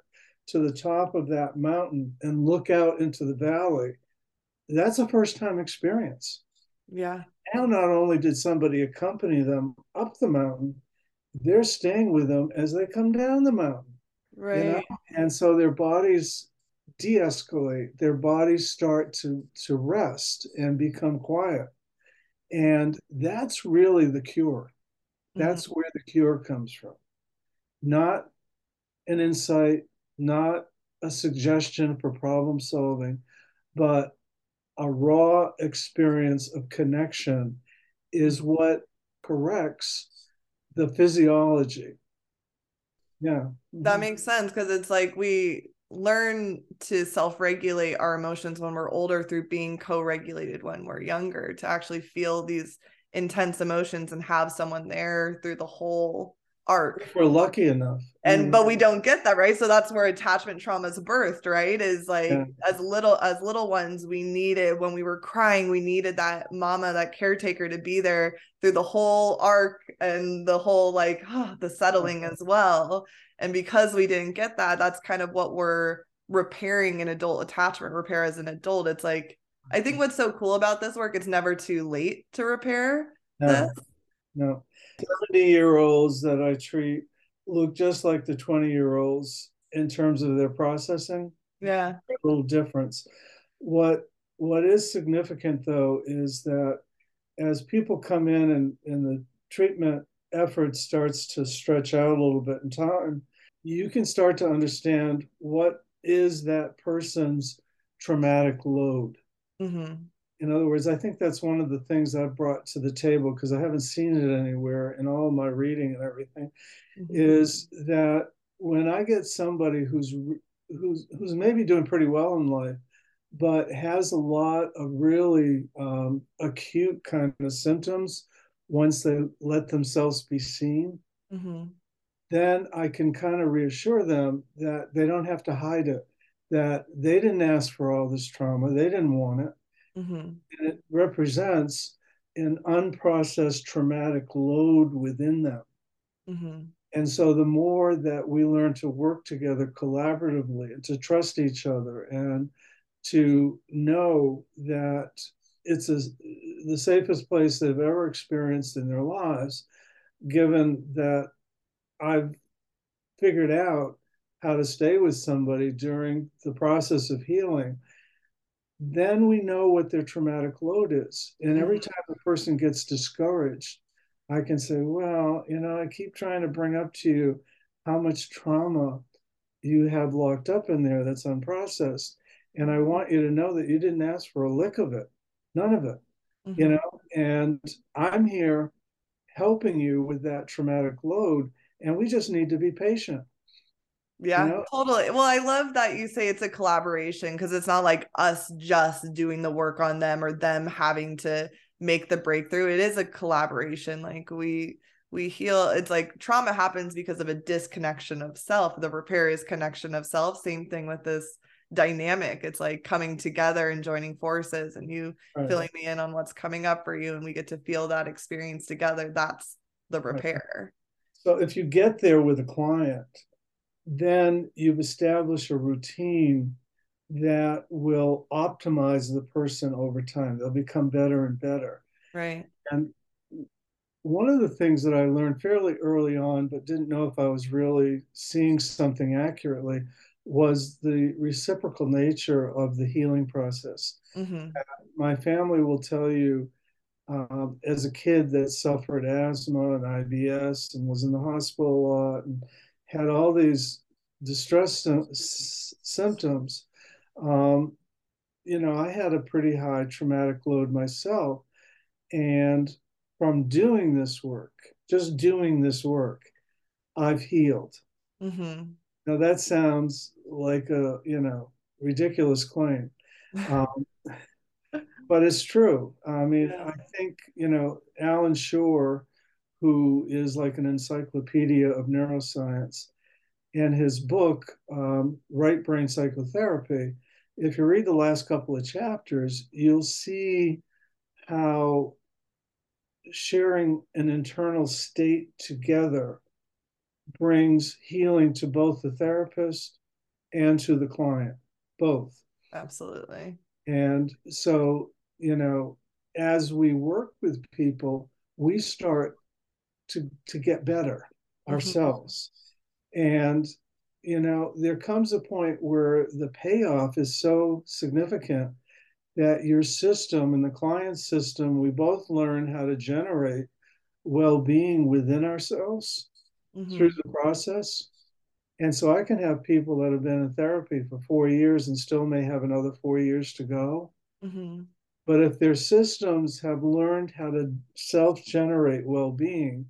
to the top of that mountain and look out into the valley that's a first time experience. Yeah. Now not only did somebody accompany them up the mountain they're staying with them as they come down the mountain right you know? and so their bodies de-escalate their bodies start to to rest and become quiet. And that's really the cure that's mm-hmm. where the cure comes from not an insight not a suggestion for problem solving but a raw experience of connection is what corrects the physiology. Yeah. That makes sense because it's like we learn to self regulate our emotions when we're older through being co regulated when we're younger to actually feel these intense emotions and have someone there through the whole arc. If we're lucky enough. And mm. but we don't get that, right? So that's where attachment trauma is birthed, right? Is like yeah. as little as little ones, we needed when we were crying, we needed that mama, that caretaker to be there through the whole arc and the whole like oh, *sighs* the settling as well. And because we didn't get that, that's kind of what we're repairing an adult attachment repair as an adult. It's like I think what's so cool about this work, it's never too late to repair no. this. No. 70 year olds that I treat look just like the 20 year olds in terms of their processing. Yeah. A little difference. What what is significant though is that as people come in and, and the treatment effort starts to stretch out a little bit in time, you can start to understand what is that person's traumatic load. Mm-hmm in other words, I think that's one of the things I've brought to the table because I haven't seen it anywhere in all my reading and everything, mm-hmm. is that when I get somebody who's who's who's maybe doing pretty well in life, but has a lot of really um, acute kind of symptoms once they let themselves be seen, mm-hmm. then I can kind of reassure them that they don't have to hide it, that they didn't ask for all this trauma, they didn't want it Mm-hmm. And it represents an unprocessed traumatic load within them. Mm-hmm. And so the more that we learn to work together collaboratively and to trust each other and to know that it's a, the safest place they've ever experienced in their lives, given that I've figured out how to stay with somebody during the process of healing then we know what their traumatic load is. And every mm-hmm. time a person gets discouraged, I can say, well, you know, I keep trying to bring up to you how much trauma you have locked up in there that's unprocessed. And I want you to know that you didn't ask for a lick of it, none of it, mm-hmm. you know, and I'm here helping you with that traumatic load. And we just need to be patient. Yeah, you know? totally. Well, I love that you say it's a collaboration because it's not like us just doing the work on them or them having to make the breakthrough. It is a collaboration. Like we we heal it's like trauma happens because of a disconnection of self. The repair is connection of self. Same thing with this dynamic. It's like coming together and joining forces and you right. filling me in on what's coming up for you and we get to feel that experience together. That's the repair. Right. So if you get there with a client then you've established a routine that will optimize the person over time. They'll become better and better. Right. And one of the things that I learned fairly early on, but didn't know if I was really seeing something accurately, was the reciprocal nature of the healing process. Mm-hmm. My family will tell you, um, as a kid that suffered asthma and IBS and was in the hospital a lot and had all these distress symptoms, um, you know, I had a pretty high traumatic load myself. And from doing this work, just doing this work, I've healed. Mm-hmm. Now that sounds like a you know ridiculous claim, um, *laughs* but it's true. I mean, yeah. I think you know Alan Schore, who is like an encyclopedia of neuroscience, and his book um, Right Brain Psychotherapy. If you read the last couple of chapters, you'll see how sharing an internal state together brings healing to both the therapist and to the client, both. Absolutely. And so, you know, as we work with people, we start to to get better mm-hmm. ourselves. And you know, there comes a point where the payoff is so significant that your system and the client system, we both learn how to generate well-being within ourselves mm-hmm. through the process. And so I can have people that have been in therapy for four years and still may have another four years to go. Mm-hmm. But if their systems have learned how to self generate well being,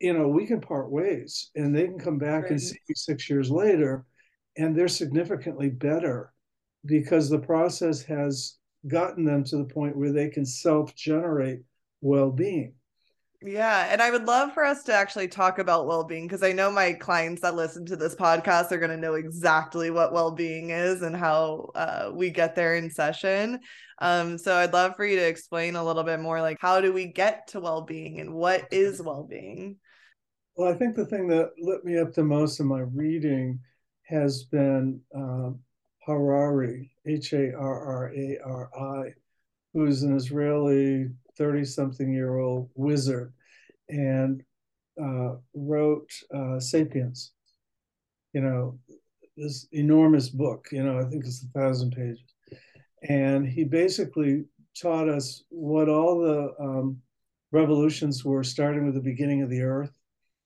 you know, we can part ways and they can come back right. and see me six years later and they're significantly better because the process has gotten them to the point where they can self generate well being. Yeah. And I would love for us to actually talk about well being because I know my clients that listen to this podcast are going to know exactly what well being is and how uh, we get there in session. Um, so I'd love for you to explain a little bit more like how do we get to well being and what is well being? Well, I think the thing that lit me up the most in my reading has been uh, Harari, H A R R A R I, who's an Israeli 30 something year old wizard and uh, wrote uh, Sapiens. You know, this enormous book, you know, I think it's a thousand pages. And he basically taught us what all the um, revolutions were, starting with the beginning of the earth.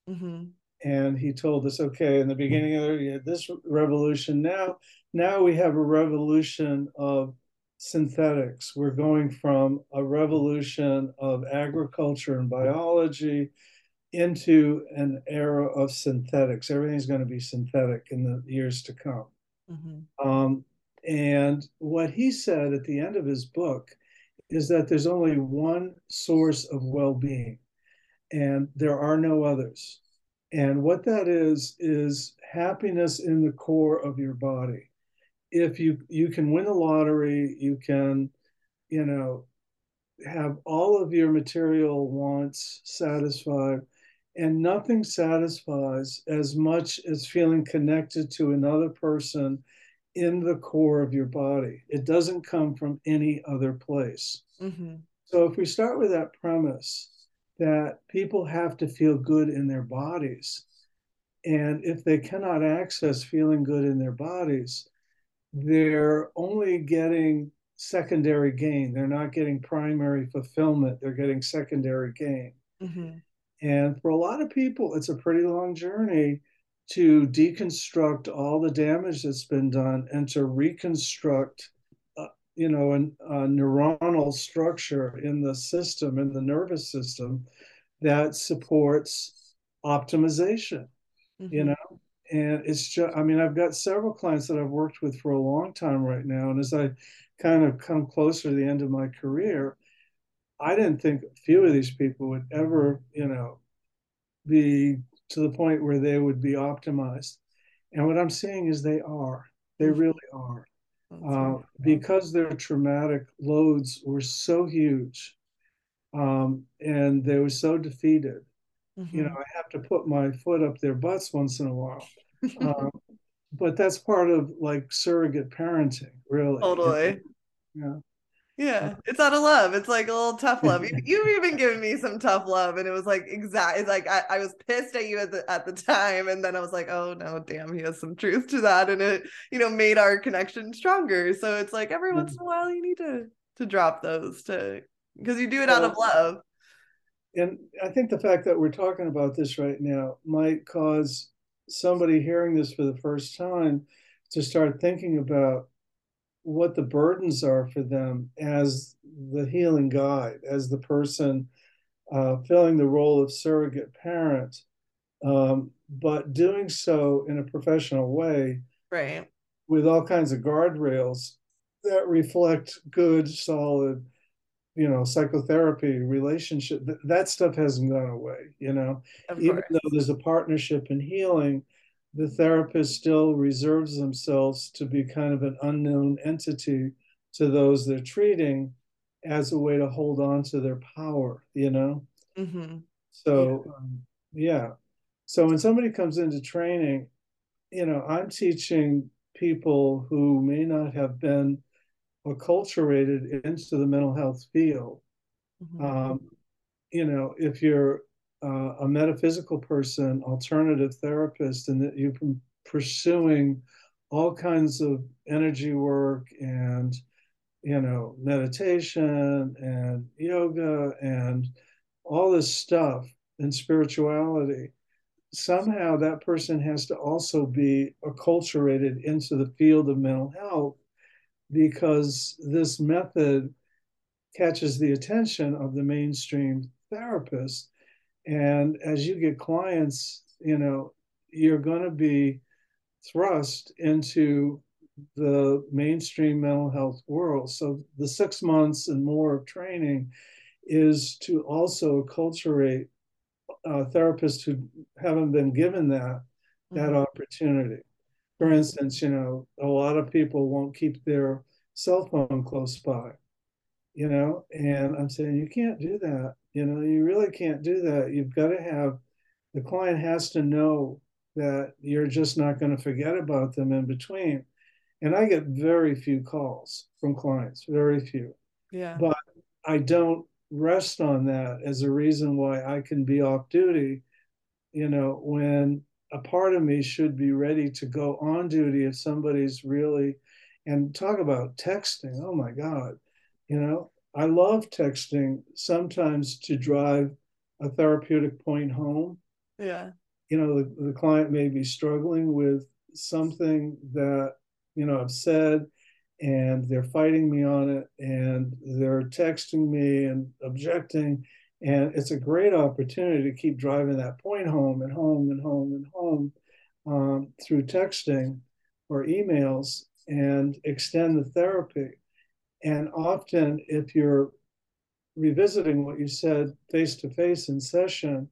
Mm-hmm. And he told us, okay, in the beginning of the, this revolution, now, now we have a revolution of synthetics. We're going from a revolution of agriculture and biology into an era of synthetics. Everything's going to be synthetic in the years to come. Mm-hmm. Um, and what he said at the end of his book is that there's only one source of well being, and there are no others. And what that is, is happiness in the core of your body if you you can win the lottery, you can, you know, have all of your material wants satisfied, and nothing satisfies as much as feeling connected to another person in the core of your body. It doesn't come from any other place. Mm-hmm. So if we start with that premise that people have to feel good in their bodies, and if they cannot access feeling good in their bodies, they're only getting secondary gain. They're not getting primary fulfillment. They're getting secondary gain. Mm-hmm. And for a lot of people, it's a pretty long journey to deconstruct all the damage that's been done and to reconstruct, uh, you know, an, a neuronal structure in the system, in the nervous system, that supports optimization. Mm-hmm. You know, and it's just i mean i've got several clients that i've worked with for a long time right now and as i kind of come closer to the end of my career i didn't think a few of these people would ever you know be to the point where they would be optimized. And what i'm seeing is they are. They mm-hmm. really are. Uh, because their traumatic loads were so huge um, and they were so defeated Mm-hmm. You know, I have to put my foot up their butts once in a while. *laughs* um, but that's part of like surrogate parenting, really. Totally. Yeah. Yeah, it's out of love. It's like a little tough love. You, *laughs* you've even given me some tough love, and it was like exact. It's like I, I was pissed at you at the at the time, and then I was like, oh no, damn, he has some truth to that, and it you know made our connection stronger. So it's like every once in a while you need to to drop those to because you do it out of love and I think the fact that we're talking about this right now might cause somebody hearing this for the first time to start thinking about what the burdens are for them as the healing guide, as the person uh, filling the role of surrogate parent, um, but doing so in a professional way, right, with all kinds of guardrails that reflect good, solid, you know, psychotherapy relationship. That stuff hasn't gone away. You know, of even course. though there's a partnership in healing, the therapist still reserves themselves to be kind of an unknown entity to those they're treating as a way to hold on to their power, you know? Mm-hmm. So, yeah. Um, yeah. So when somebody comes into training, you know, I'm teaching people who may not have been acculturated into the mental health field. Mm-hmm. Um, you know, if you're uh, a metaphysical person, alternative therapist, and that you've been pursuing all kinds of energy work and you know meditation and yoga and all this stuff and spirituality somehow that person has to also be acculturated into the field of mental health because this method catches the attention of the mainstream therapist and as you get clients, you know, you're going to be thrust into the mainstream mental health world. So the six months and more of training is to also acculturate uh, therapists who haven't been given that that mm-hmm. opportunity. For instance, you know, a lot of people won't keep their cell phone close by, you know, and I'm saying you can't do that. You know, you really can't do that. You've got to have the client has to know that you're just not going to forget about them in between. And I get very few calls from clients, very few. Yeah. But I don't rest on that as a reason why I can be off duty, you know, when a part of me should be ready to go on duty if somebody's really and talk about texting. Oh my God. You know, I love texting sometimes to drive a therapeutic point home. Yeah. You know, the, the client may be struggling with something that, you know, I've said and they're fighting me on it and they're texting me and objecting. And it's a great opportunity to keep driving that point home and home and home and home um, through texting or emails and extend the therapy. And often, if you're revisiting what you said face to face in session,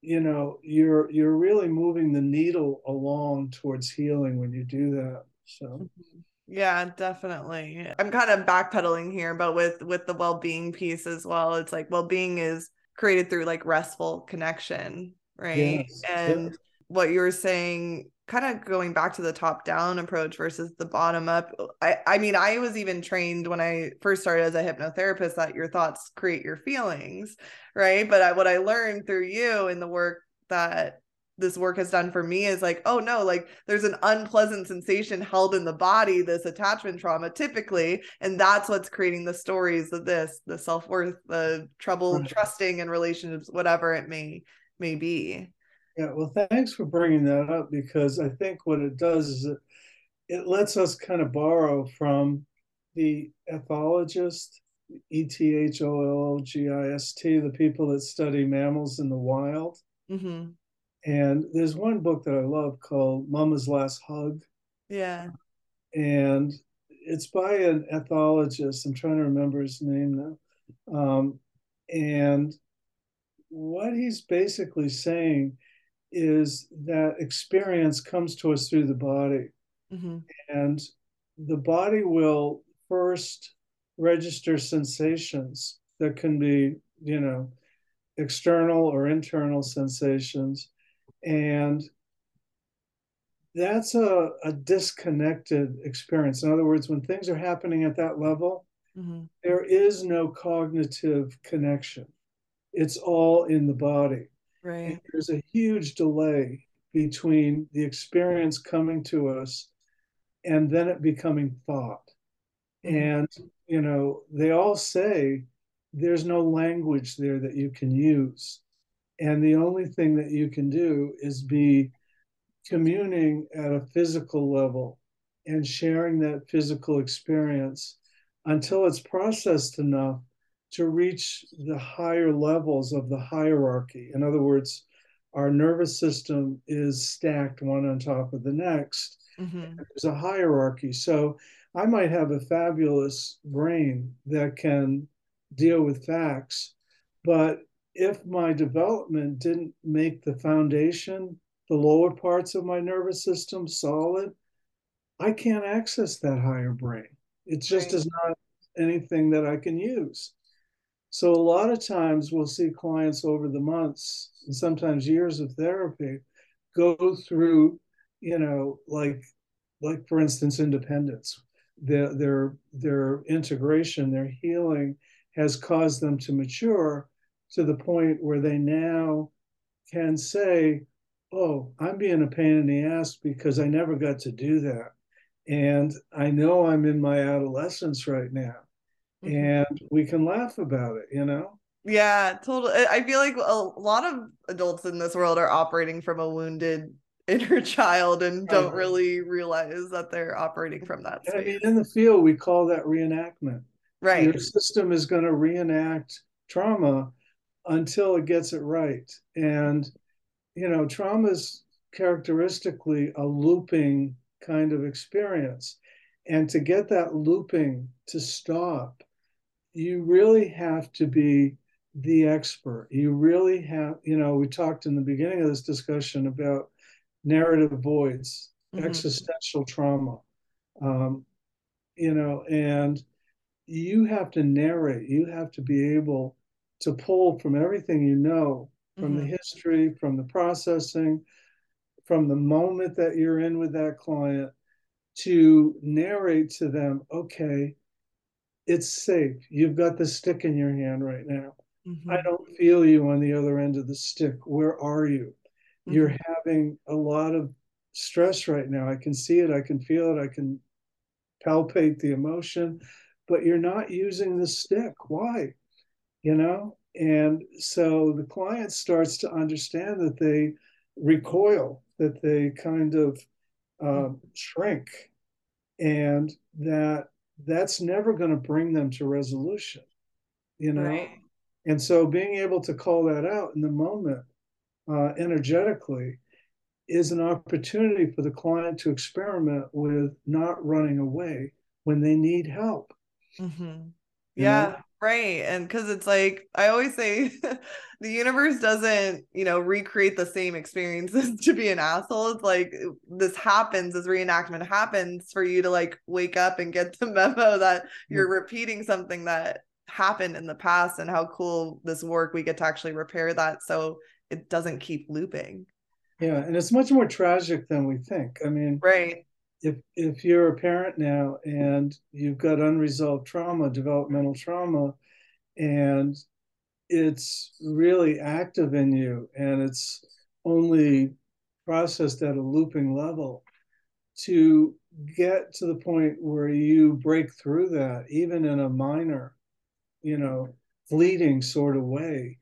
you know, you're you're really moving the needle along towards healing when you do that. So. Mm-hmm. Yeah, definitely. I'm kind of backpedaling here, but with with the well-being piece as well, it's like well-being is created through like restful connection, right? Yes. And yes. what you were saying kind of going back to the top down approach versus the bottom up I, I mean i was even trained when i first started as a hypnotherapist that your thoughts create your feelings right but I, what i learned through you and the work that this work has done for me is like oh no like there's an unpleasant sensation held in the body this attachment trauma typically and that's what's creating the stories of this the self-worth the trouble right. trusting in relationships whatever it may may be yeah, well, thanks for bringing that up because I think what it does is it, it lets us kind of borrow from the ethologist, E T H O L O G I S T, the people that study mammals in the wild. Mm-hmm. And there's one book that I love called Mama's Last Hug. Yeah. And it's by an ethologist. I'm trying to remember his name now. Um, and what he's basically saying is that experience comes to us through the body. Mm-hmm. And the body will first register sensations that can be, you know, external or internal sensations. And that's a, a disconnected experience. In other words, when things are happening at that level, mm-hmm. there is no cognitive connection. It's all in the body. Right. And there's a huge delay between the experience coming to us and then it becoming thought. Mm-hmm. And, you know, they all say there's no language there that you can use. And the only thing that you can do is be communing at a physical level and sharing that physical experience until it's processed enough to reach the higher levels of the hierarchy. In other words, our nervous system is stacked one on top of the next. Mm-hmm. There's a hierarchy. So I might have a fabulous brain that can deal with facts, but if my development didn't make the foundation, the lower parts of my nervous system solid, I can't access that higher brain. It just right. is not anything that I can use. So a lot of times we'll see clients over the months and sometimes years of therapy go through, you know, like like for instance, independence. Their their their integration, their healing has caused them to mature to the point where they now can say, Oh, I'm being a pain in the ass because I never got to do that. And I know I'm in my adolescence right now. Mm-hmm. And we can laugh about it, you know? Yeah, totally. I feel like a lot of adults in this world are operating from a wounded *laughs* inner child and don't really realize that they're operating from that space. I mean, in the field, we call that reenactment. Right. Your system is going to reenact trauma until it gets it right. And, you know, trauma is characteristically a looping kind of experience. And to get that looping to stop, you really have to be the expert. You really have, you know, we talked in the beginning of this discussion about narrative voids, mm-hmm. existential trauma, um, you know, and you have to narrate, you have to be able to pull from everything you know, from mm-hmm. the history, from the processing, from the moment that you're in with that client to narrate to them, okay, it's safe. You've got the stick in your hand right now. Mm-hmm. I don't feel you on the other end of the stick. Where are you? Mm-hmm. You're having a lot of stress right now. I can see it. I can feel it. I can palpate the emotion, but you're not using the stick. Why? You know? And so the client starts to understand that they recoil, that they kind of um, shrink, and that that's never going to bring them to resolution, you know? Right. And so being able to call that out in the moment uh, energetically is an opportunity for the client to experiment with not running away when they need help. Mm-hmm. Yeah. Know? Right. And because it's like, I always say *laughs* the universe doesn't, you know, recreate the same experiences *laughs* to be an asshole. It's like this happens, this reenactment happens for you to like wake up and get *laughs* the memo that you're mm-hmm. repeating something that happened in the past and how cool this work we get to actually repair that so it doesn't keep looping. Yeah. And it's much more tragic than we think. I mean, right if if you're a parent now and you've got unresolved trauma, developmental trauma, and it's really active in you and it's only processed at a looping level to get to the point where you break through that even in a minor you know fleeting sort of way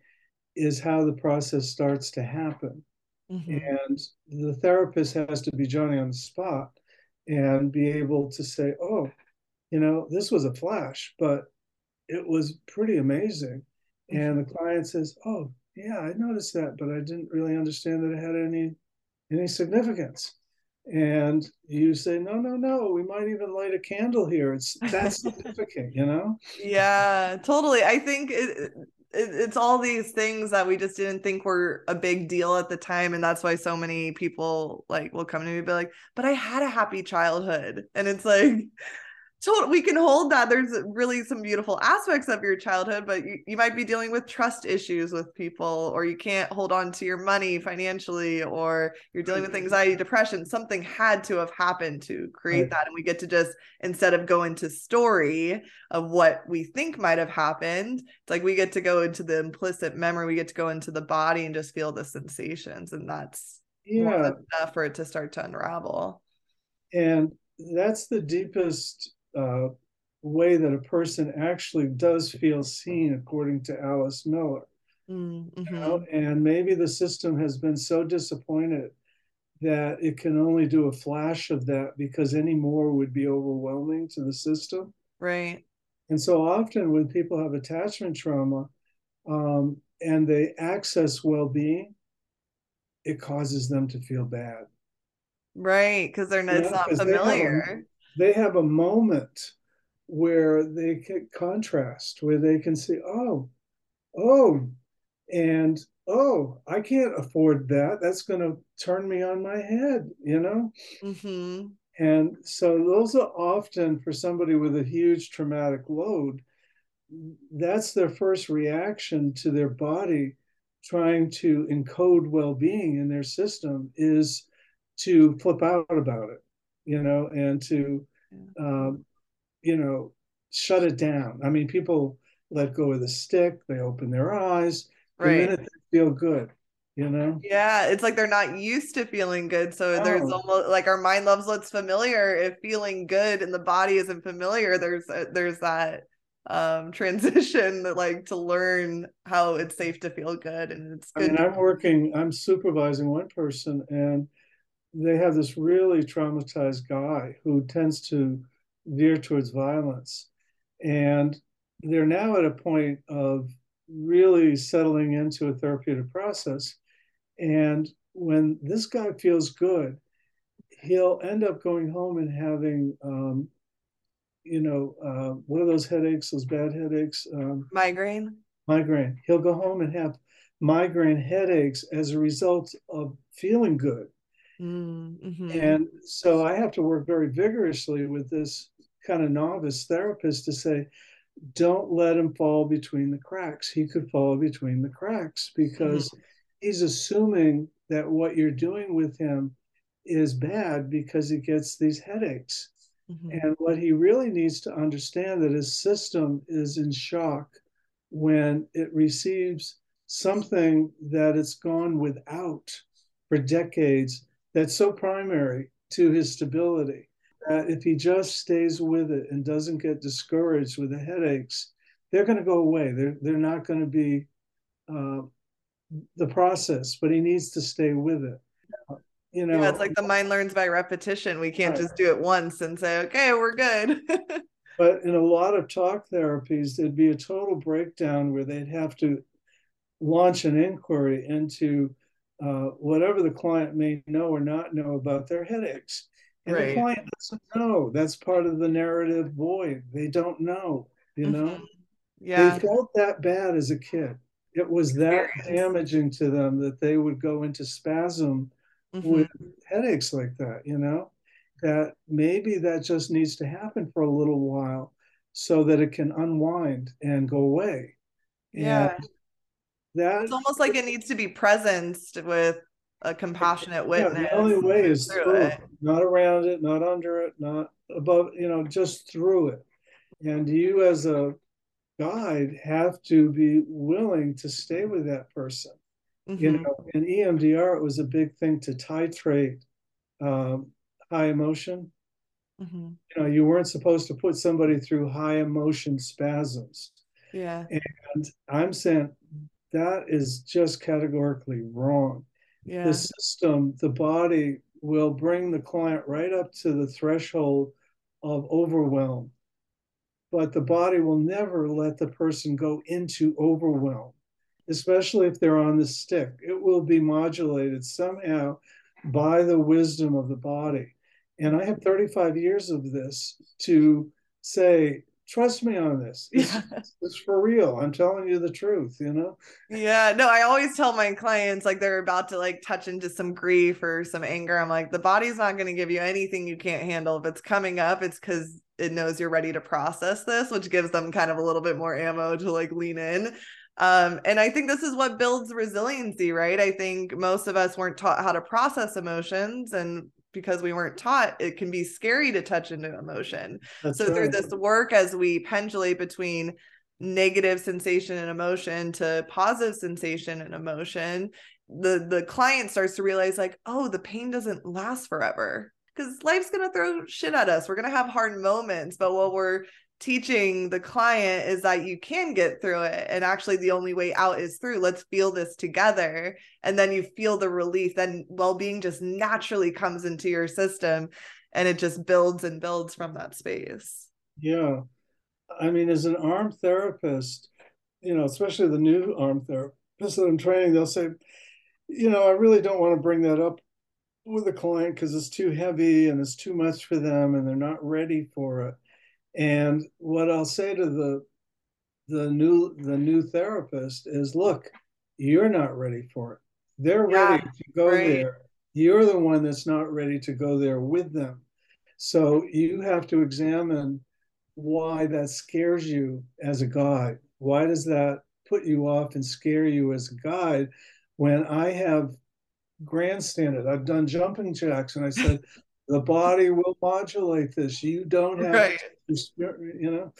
is how the process starts to happen mm-hmm. and the therapist has to be johnny on the spot and be able to say, oh, you know, this was a flash, but it was pretty amazing. And the client says, oh, yeah, I noticed that, but I didn't really understand that it had any any significance. And you say, no, no, no, we might even light a candle here. It's that's *laughs* significant, you know? Yeah, totally. I think it, it's all these things that we just didn't think were a big deal at the time and that's why so many people like will come to me and be like but i had a happy childhood. And it's like total we can hold that there's really some beautiful aspects of your childhood but you, you might be dealing with trust issues with people or you can't hold on to your money financially or you're dealing with mm-hmm. anxiety depression. Something had to have happened to create right. that and we get to just instead of go into story of what we think might have happened it's like we get to go into the implicit memory we get to go into the body and just feel the sensations and that's yeah. enough for it to start to unravel. And that's the deepest uh, way that a person actually does feel seen, according to Alice Miller. Mm-hmm. You know? And maybe the system has been so disappointed that it can only do a flash of that because any more would be overwhelming to the system. Right. And so often when people have attachment trauma um, and they access well being, it causes them to feel bad. Right. Because they're not, it's not familiar. They have, a, they have a moment where they can contrast, where they can see, oh, oh, and oh, I can't afford that. That's going to turn me on my head, you know? Mm-hmm. And so those are often for somebody with a huge traumatic load, that's their first reaction to their body trying to encode well-being in their system is to flip out about it, you know, and to, um, you know, shut it down. I mean, people let go of the stick, they open their eyes, right. the minute they feel good you know yeah it's like they're not used to feeling good so oh. there's almost like our mind loves what's familiar if feeling good and the body isn't familiar there's there's that um *laughs* transition that like to learn how it's safe to feel good and it's good I mean, i'm working i'm supervising one person and they have this really traumatized guy who tends to veer towards violence and they're now at a point of really settling into a therapeutic process. And when this guy feels good, he'll end up going home and having, um, you know, uh, one of those headaches, those bad headaches. Um, migraine. Migraine. He'll go home and have migraine headaches as a result of feeling good. Mm-hmm. And so I have to work very vigorously with this kind of novice therapist to say, don't let him fall between the cracks. He could fall between the cracks because mm-hmm. he's assuming that what you're doing with him is bad because he gets these headaches. Mm-hmm. And what he really needs to understand that his system is in shock when it receives something that it's gone without for decades that's so primary to his stability that if he just stays with it and doesn't get discouraged with the headaches, they're going to go away. They're they're not going to be uh, the process, but he needs to stay with it. You know, yeah, it's like the mind learns by repetition. We can't right. just do it once and say, "Okay, we're good." *laughs* but in a lot of talk therapies, there'd be a total breakdown where they'd have to launch an inquiry into uh, whatever the client may know or not know about their headaches and right. the client doesn't know. That's part of the narrative void. They don't know, you mm-hmm. know? Yeah. They felt that bad as a kid. It was that damaging to them that they would go into spasm mm-hmm. with headaches like that, you know? That maybe that just needs to happen for a little while so that it can unwind and go away. Yeah. And that it's almost like it needs to be presenced with a compassionate witness. Yeah, the only way is through, through it. it. not around it, not under it, not above, you know, just through it. And you, as a guide, have to be willing to stay with that person. Mm-hmm. You know, in EMDR, it was a big thing to titrate um, high emotion. Mm-hmm. You know, you weren't supposed to put somebody through high emotion spasms. Yeah. And I'm saying that is just categorically wrong yeah. the system, the body will bring the client right up to the threshold of overwhelm. But the body will never let the person go into overwhelm, especially if they're on the stick. It will be modulated somehow by the wisdom of the body. And I have 35 years of this to say trust me on this. *laughs* It's, yeah. it's, for real. I'm telling you the truth, you know? Yeah. No, I always tell my clients like they're about to like touch into some grief or some anger. I'm like, the body's not going to give you anything you can't handle. If it's coming up, it's because it knows you're ready to process this, which gives them kind of a little bit more ammo to like lean in. Um, and I think this is what builds resiliency, right? I think most of us weren't taught how to process emotions and because we weren't taught it can be scary to touch into emotion. That's so right. through this work as we pendulate between negative sensation and emotion to positive sensation and emotion the the client starts to realize like oh the pain doesn't last forever. Because life's going to throw shit at us. We're going to have hard moments but what we're teaching the client is that you can get through it and actually the only way out is through let's feel this together. And then you feel the relief then well-being just naturally comes into your system and it just builds and builds from that space. Yeah. I mean, as an AARM therapist, you know, especially the new AARM therapists that I'm training, they'll say, you know, I really don't want to bring that up with a client because it's too heavy and it's too much for them and they're not ready for it. And what I'll say to the the new the new therapist is look, you're not ready for it. They're yeah, ready to go right. there. You're the one that's not ready to go there with them. So you have to examine why that scares you as a guide. Why does that put you off and scare you as a guide when I have grandstanded? I've done jumping jacks and I said, the body will modulate this. You don't have right. to, you know.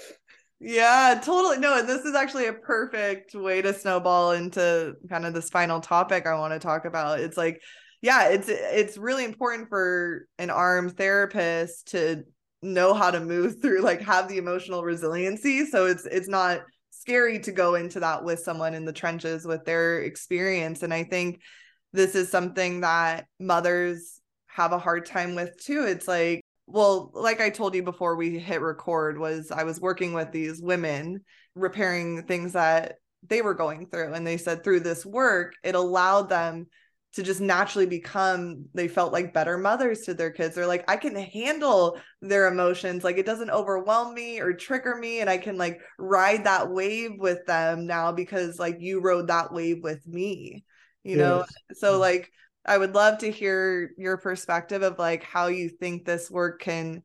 Yeah, totally. No, this is actually a perfect way to snowball into kind of this final topic I want to talk about. It's like, yeah, it's it's really important for an AARM therapist to know how to move through like have the emotional resiliency so it's it's not scary to go into that with someone in the trenches with their experience and i think this is something that mothers have a hard time with too it's like well like i told you before we hit record was i was working with these women repairing things that they were going through and they said through this work it allowed them to just naturally become they felt like better mothers to their kids. They're like i can handle their emotions like it doesn't overwhelm me or trigger me and i can like ride that wave with them now because like you rode that wave with me you yes. know so mm. like i would love to hear your perspective of like how you think this work can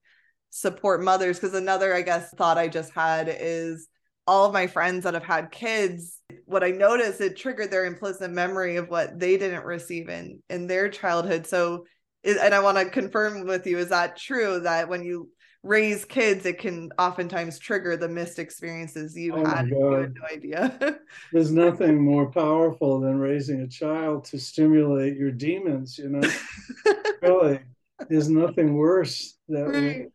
support mothers because another i guess thought i just had is all of my friends that have had kids what i noticed it triggered their implicit memory of what they didn't receive in in their childhood. So and i want to confirm with you is that true that when you raise kids it can oftentimes trigger the missed experiences you oh had you had no idea *laughs* there's nothing more powerful than raising a child to stimulate your demons you know *laughs* really there's nothing worse that right.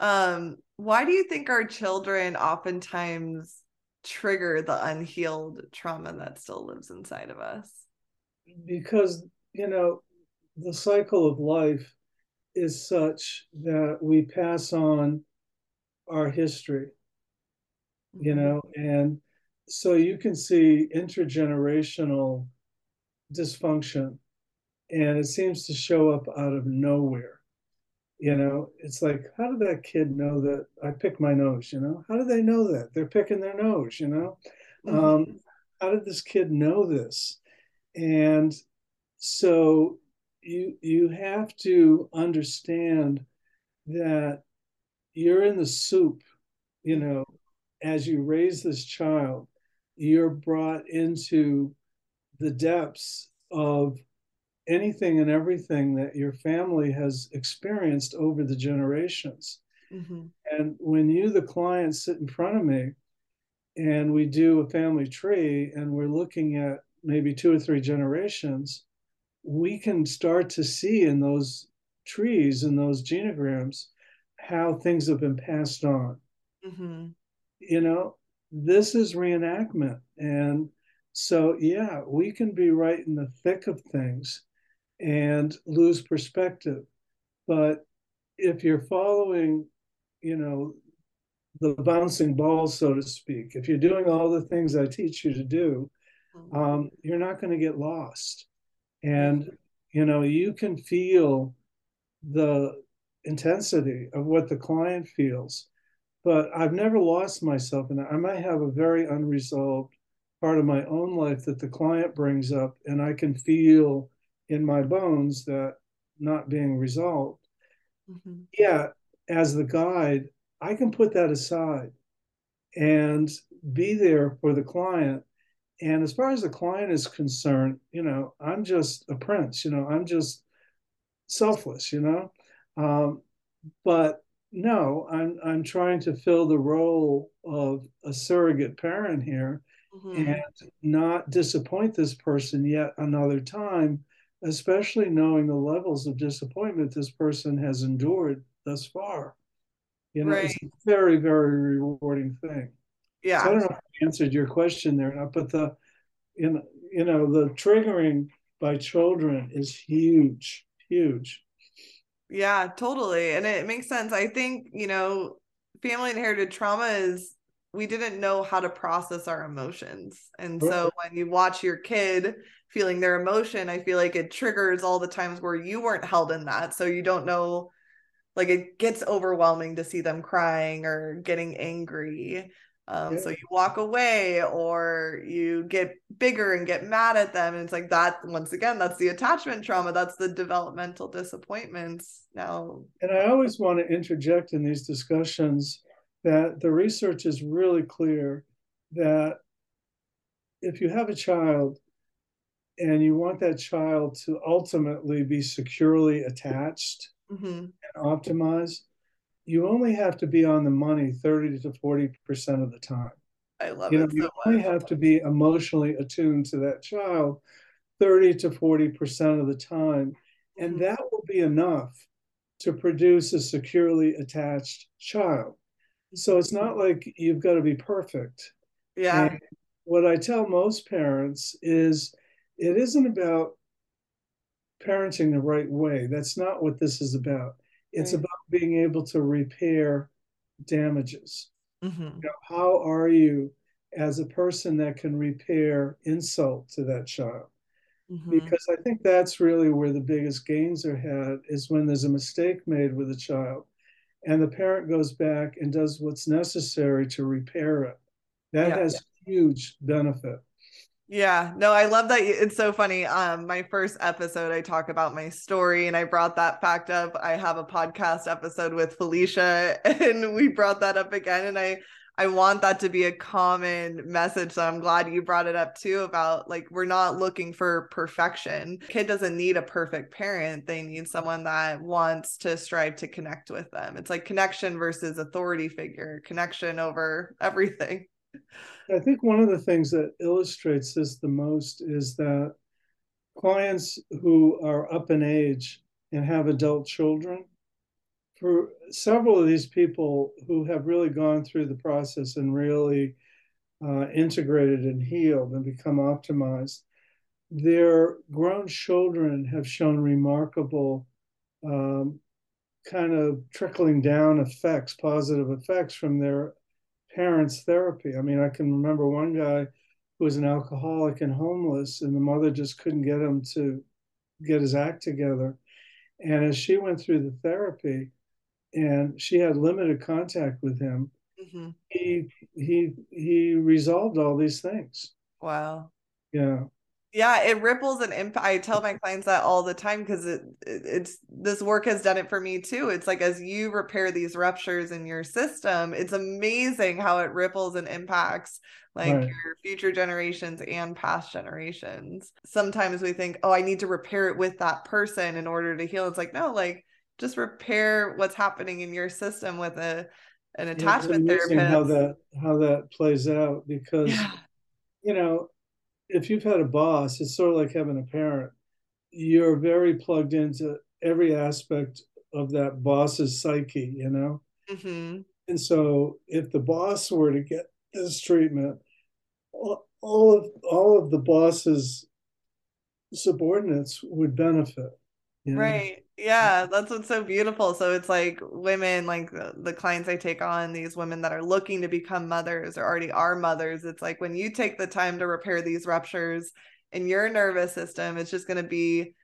um why do you think our children oftentimes trigger the unhealed trauma that still lives inside of us? Because, you know, the cycle of life is such that we pass on our history, you mm-hmm. know, and so you can see intergenerational dysfunction and it seems to show up out of nowhere you know? It's like how did that kid know that i picked my nose you know? How do they know that? They're picking their nose you know? Mm-hmm. um, how did this kid know this? And so you you have to understand that you're in the soup you know as you raise this child you're brought into the depths of anything and everything that your family has experienced over the generations. Mm-hmm. And when you, the client, sit in front of me and we do a family tree and we're looking at maybe two or three generations, we can start to see in those trees and those genograms how things have been passed on. Mm-hmm. You know, this is reenactment. And so, yeah, we can be right in the thick of things and lose perspective. But if you're following, you know, the bouncing ball, so to speak, if you're doing all the things I teach you to do, mm-hmm. um, you're not going to get lost. And, you know, you can feel the intensity of what the client feels. But I've never lost myself, and I might have a very unresolved part of my own life that the client brings up, and I can feel in my bones that not being resolved. Mm-hmm. Yeah, as the guide, I can put that aside and be there for the client. And as far as the client is concerned, you know, I'm just a prince, you know, I'm just selfless, you know. Um, but no, I'm I'm trying to fill the role of a surrogate parent here mm-hmm. and not disappoint this person yet another time especially knowing the levels of disappointment this person has endured thus far. You know, right. it's a very, very rewarding thing. Yeah. So I don't know if I answered your question there, but the, know, you know, the triggering by children is huge, huge. Yeah, totally. And it makes sense. I think, you know, family inherited trauma is we didn't know how to process our emotions. And right. so when you watch your kid feeling their emotion, I feel like it triggers all the times where you weren't held in that. So you don't know like it gets overwhelming to see them crying or getting angry. Um, yeah. So you walk away or you get bigger and get mad at them. And it's like that, once again, that's the attachment trauma. That's the developmental disappointments. Now, and I always want to interject in these discussions that the research is really clear that if you have a child and you want that child to ultimately be securely attached mm-hmm. and optimized, you only have to be on the money 30 to 40% of the time. I love you know, it. You only have to be emotionally attuned to that child 30 to 40% of the time. And mm-hmm. that will be enough to produce a securely attached child. So it's not like you've got to be perfect. Yeah. And what I tell most parents is it isn't about parenting the right way. That's not what this is about. It's right. about being able to repair damages. Mm-hmm. You know, how are you as a person that can repair insult to that child? Mm-hmm. Because I think that's really where the biggest gains are had is when there's a mistake made with a child and the parent goes back and does what's necessary to repair it. That yeah. has huge benefit. Yeah, no, I love that. It's so funny. Um, my first episode, I talk about my story, and I brought that fact up. I have a podcast episode with Felicia, *laughs* and we brought that up again. And I, I want that to be a common message. So I'm glad you brought it up too about like we're not looking for perfection. Kid doesn't need a perfect parent. They need someone that wants to strive to connect with them. It's like connection versus authority figure, connection over everything. *laughs* I think one of the things that illustrates this the most is that clients who are up in age and have adult children, for several of these people who have really gone through the process and really uh, integrated and healed and become optimized, their grown children have shown remarkable um, kind of trickling down effects, positive effects from their parents' therapy. I mean, I can remember one guy who was an alcoholic and homeless, and the mother just couldn't get him to get his act together. And as she went through the therapy, and she had limited contact with him, mm-hmm. he he he resolved all these things. Wow. Yeah yeah it ripples and impact i tell my clients that all the time because it, it, it's this work has done it for me too it's like as you repair these ruptures in your system it's amazing how it ripples and impacts like right. your future generations and past generations sometimes we think oh i need to repair it with that person in order to heal it's like no like just repair what's happening in your system with a an attachment yeah, therapist how that how that plays out because yeah. you know if you've had a boss, it's sort of like having a parent. You're very plugged into every aspect of that boss's psyche, you know? Mm-hmm. And so if the boss were to get this treatment, all of all of the boss's subordinates would benefit. You know? Right yeah that's what's so beautiful. So it's like women like the, the, clients i take on these women that are looking to become mothers or already are mothers it's like when you take the time to repair these ruptures in your nervous system it's just going to be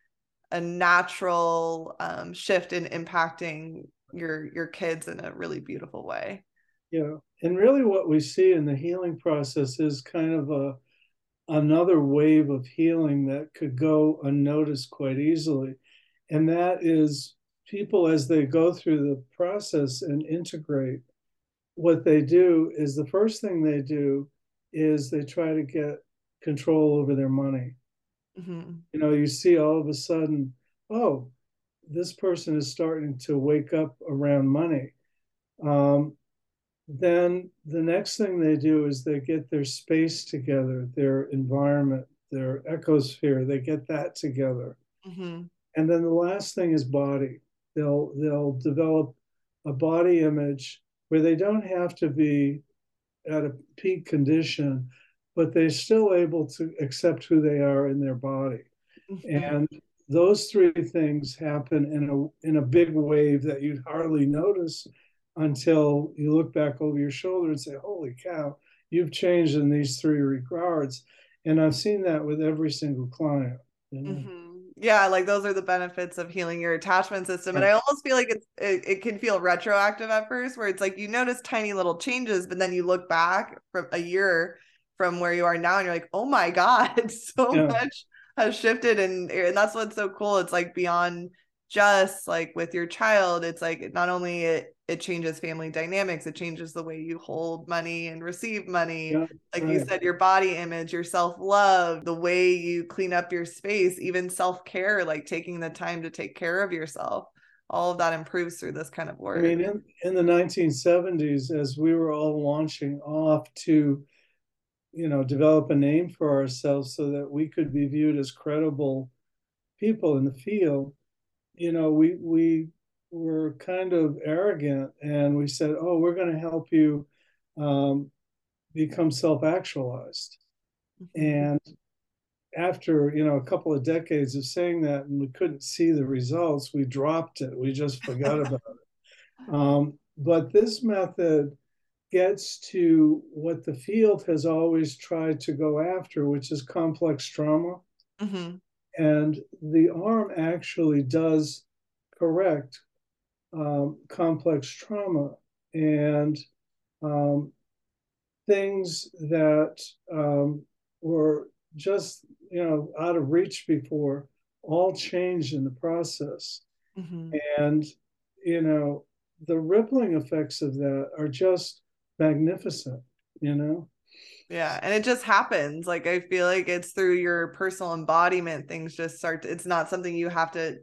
a natural um, shift in impacting your your kids in a really beautiful way. Yeah and really what we see in the healing process is kind of a another wave of healing that could go unnoticed quite easily and that is people as they go through the process and integrate what they do is the first thing they do is they try to get control over their money mm-hmm. you know you see all of a sudden oh this person is starting to wake up around money um, then the next thing they do is they get their space together their environment their ecosphere they get that together mm-hmm. And then the last thing is body. They'll they'll develop a body image where they don't have to be at a peak condition, but they're still able to accept who they are in their body. Mm-hmm. And those three things happen in a in a big wave that you'd hardly notice until you look back over your shoulder and say, holy cow, you've changed in these three regards. And I've seen that with every single client. You know? mm-hmm. Yeah, like those are the benefits of healing your attachment system. And mm. I almost feel like it's it, it can feel retroactive at first, where it's like you notice tiny little changes, but then you look back from a year from where you are now and you're like, oh my God, *laughs* so yeah. much has shifted. And, and that's what's so cool. It's like beyond just like with your child it's like not only it it changes family dynamics it changes the way you hold money and receive money yeah, like right. you said your body image your self-love the way you clean up your space even self-care like taking the time to take care of yourself all of that improves through this kind of work i mean in, in the 1970s as we were all launching off to you know develop a name for ourselves so that we could be viewed as credible people in the field you know, we we were kind of arrogant and we said, "Oh, we're going to help you um, become self-actualized." Mm-hmm. And after you know a couple of decades of saying that, and we couldn't see the results, we dropped it. We just forgot *laughs* about it. Um, but this method gets to what the field has always tried to go after, which is complex trauma. Mm-hmm. And the AARM actually does correct um, complex trauma and um, things that um, were just you know out of reach before all change in the process mm-hmm. and you know the rippling effects of that are just magnificent you know yeah. And it just happens. Like I feel like it's through your personal embodiment, things just start to, it's not something you have to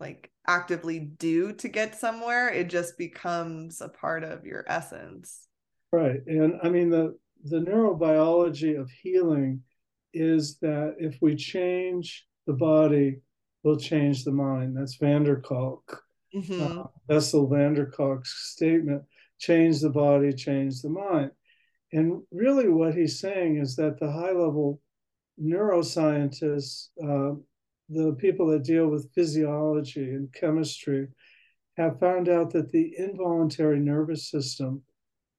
like actively do to get somewhere. It just becomes a part of your essence. Right. And I mean the the neurobiology of healing is that if we change the body, we'll change the mind. That's van der Kolk. Mm-hmm. Uh, Bessel van der Kolk's statement change the body, change the mind. And really, what he's saying is that the high level neuroscientists, uh, the people that deal with physiology and chemistry, have found out that the involuntary nervous system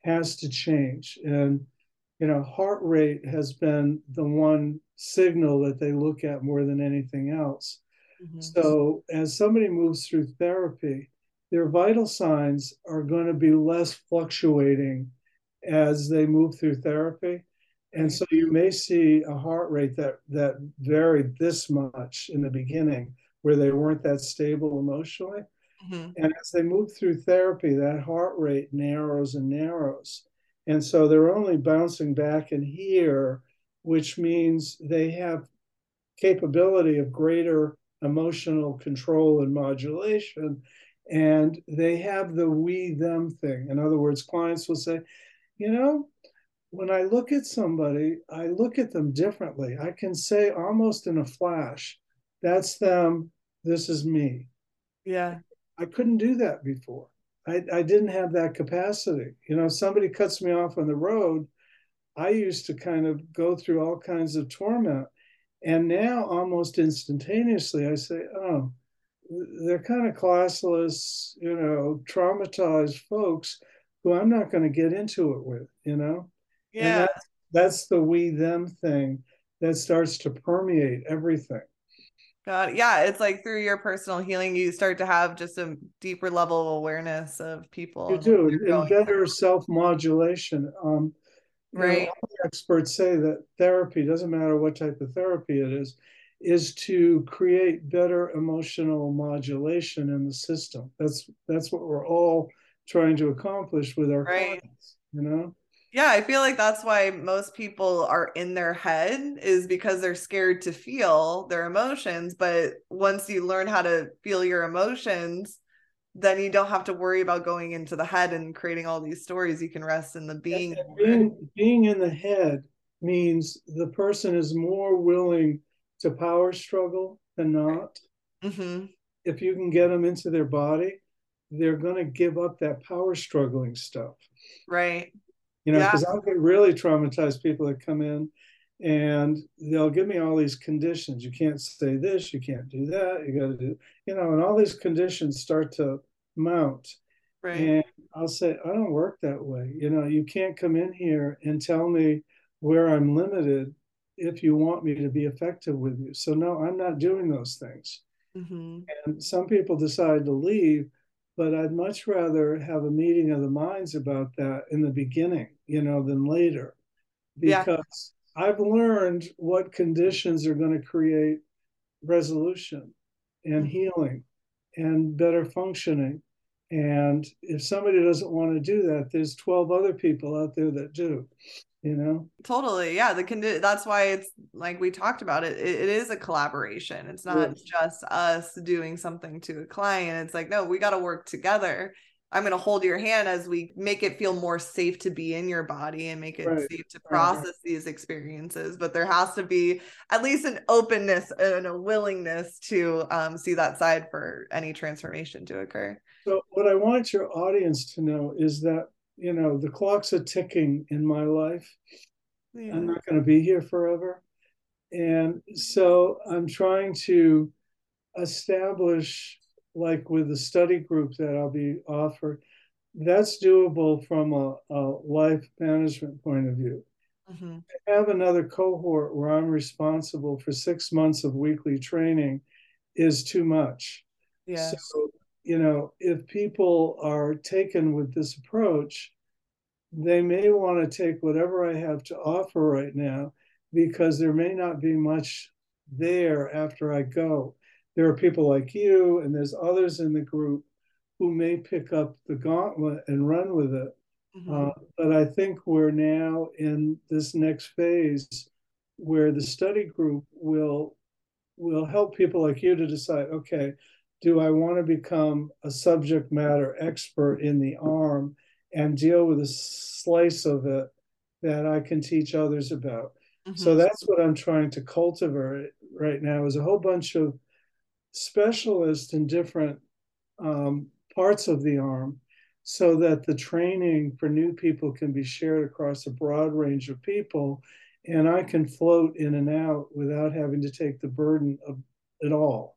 has to change. And, you know, heart rate has been the one signal that they look at more than anything else. Mm-hmm. So, as somebody moves through therapy, their vital signs are going to be less fluctuating as they move through therapy. And so you may see a heart rate that that varied this much in the beginning, where they weren't that stable emotionally. Mm-hmm. And as they move through therapy, that heart rate narrows and narrows. And so they're only bouncing back in here, which means they have capability of greater emotional control and modulation. And they have the we them thing. In other words, clients will say, you know, when I look at somebody, I look at them differently. I can say almost in a flash, that's them, this is me. Yeah. I couldn't do that before. I, I didn't have that capacity. You know, somebody cuts me off on the road, I used to kind of go through all kinds of torment. And now, almost instantaneously, I say, oh, they're kind of classless, you know, traumatized folks who I'm not going to get into it with, you know? Yeah. That's, that's, the we them thing that starts to permeate everything. God, yeah, it's like through your personal healing, you start to have just a deeper level of awareness of people. You do, and better self modulation. Um, right. Know, experts say that therapy doesn't matter what type of therapy it is, is to create better emotional modulation in the system. That's that's what we're all trying to accomplish with our right. clients, you know? Yeah, I feel like that's why most people are in their head is because they're scared to feel their emotions. But once you learn how to feel your emotions, then you don't have to worry about going into the head and creating all these stories. You can rest in the being. Being, being in the head means the person is more willing to power struggle than not. Mm-hmm. If you can get them into their body, they're going to give up that power struggling stuff. Right. You know, because yeah. I'll get really traumatized people that come in and they'll give me all these conditions. You can't say this, you can't do that, you got to do, you know, and all these conditions start to mount. Right. And I'll say, I don't work that way. You know, you can't come in here and tell me where I'm limited if you want me to be effective with you. So, no, I'm not doing those things. Mm-hmm. And some people decide to leave, but I'd much rather have a meeting of the minds about that in the beginning, you know, than later. Because yeah. I've learned what conditions are going to create resolution and mm-hmm. healing and better functioning and if somebody doesn't want to do that, there's 12 other people out there that do, you know? Totally. Yeah. The condi- that's why it's like we talked about it. it, it is a collaboration. It's not yes. just us doing something to a client. It's like, no, we got to work together. I'm going to hold your hand as we make it feel more safe to be in your body and make it right. safe to process right. these experiences. But there has to be at least an openness and a willingness to um, see that side for any transformation to occur. So, what I want your audience to know is that, you know, the clocks are ticking in my life. Yeah. I'm not going to be here forever. And so I'm trying to establish, like with the study group that I'll be offered, that's doable from a, a life management point of view. Mm-hmm. I have another cohort where I'm responsible for six months of weekly training is too much. Yeah. So you know, if people are taken with this approach, they may want to take whatever I have to offer right now because there may not be much there after I go. There are people like you, and there's others in the group who may pick up the gauntlet and run with it. Mm-hmm. Uh, but I think we're now in this next phase where the study group will will help people like you to decide okay do I want to become a subject matter expert in the AARM and deal with a slice of it that I can teach others about? Mm-hmm. So that's what I'm trying to cultivate right now is a whole bunch of specialists in different um, parts of the AARM so that the training for new people can be shared across a broad range of people and I can float in and out without having to take the burden of it all.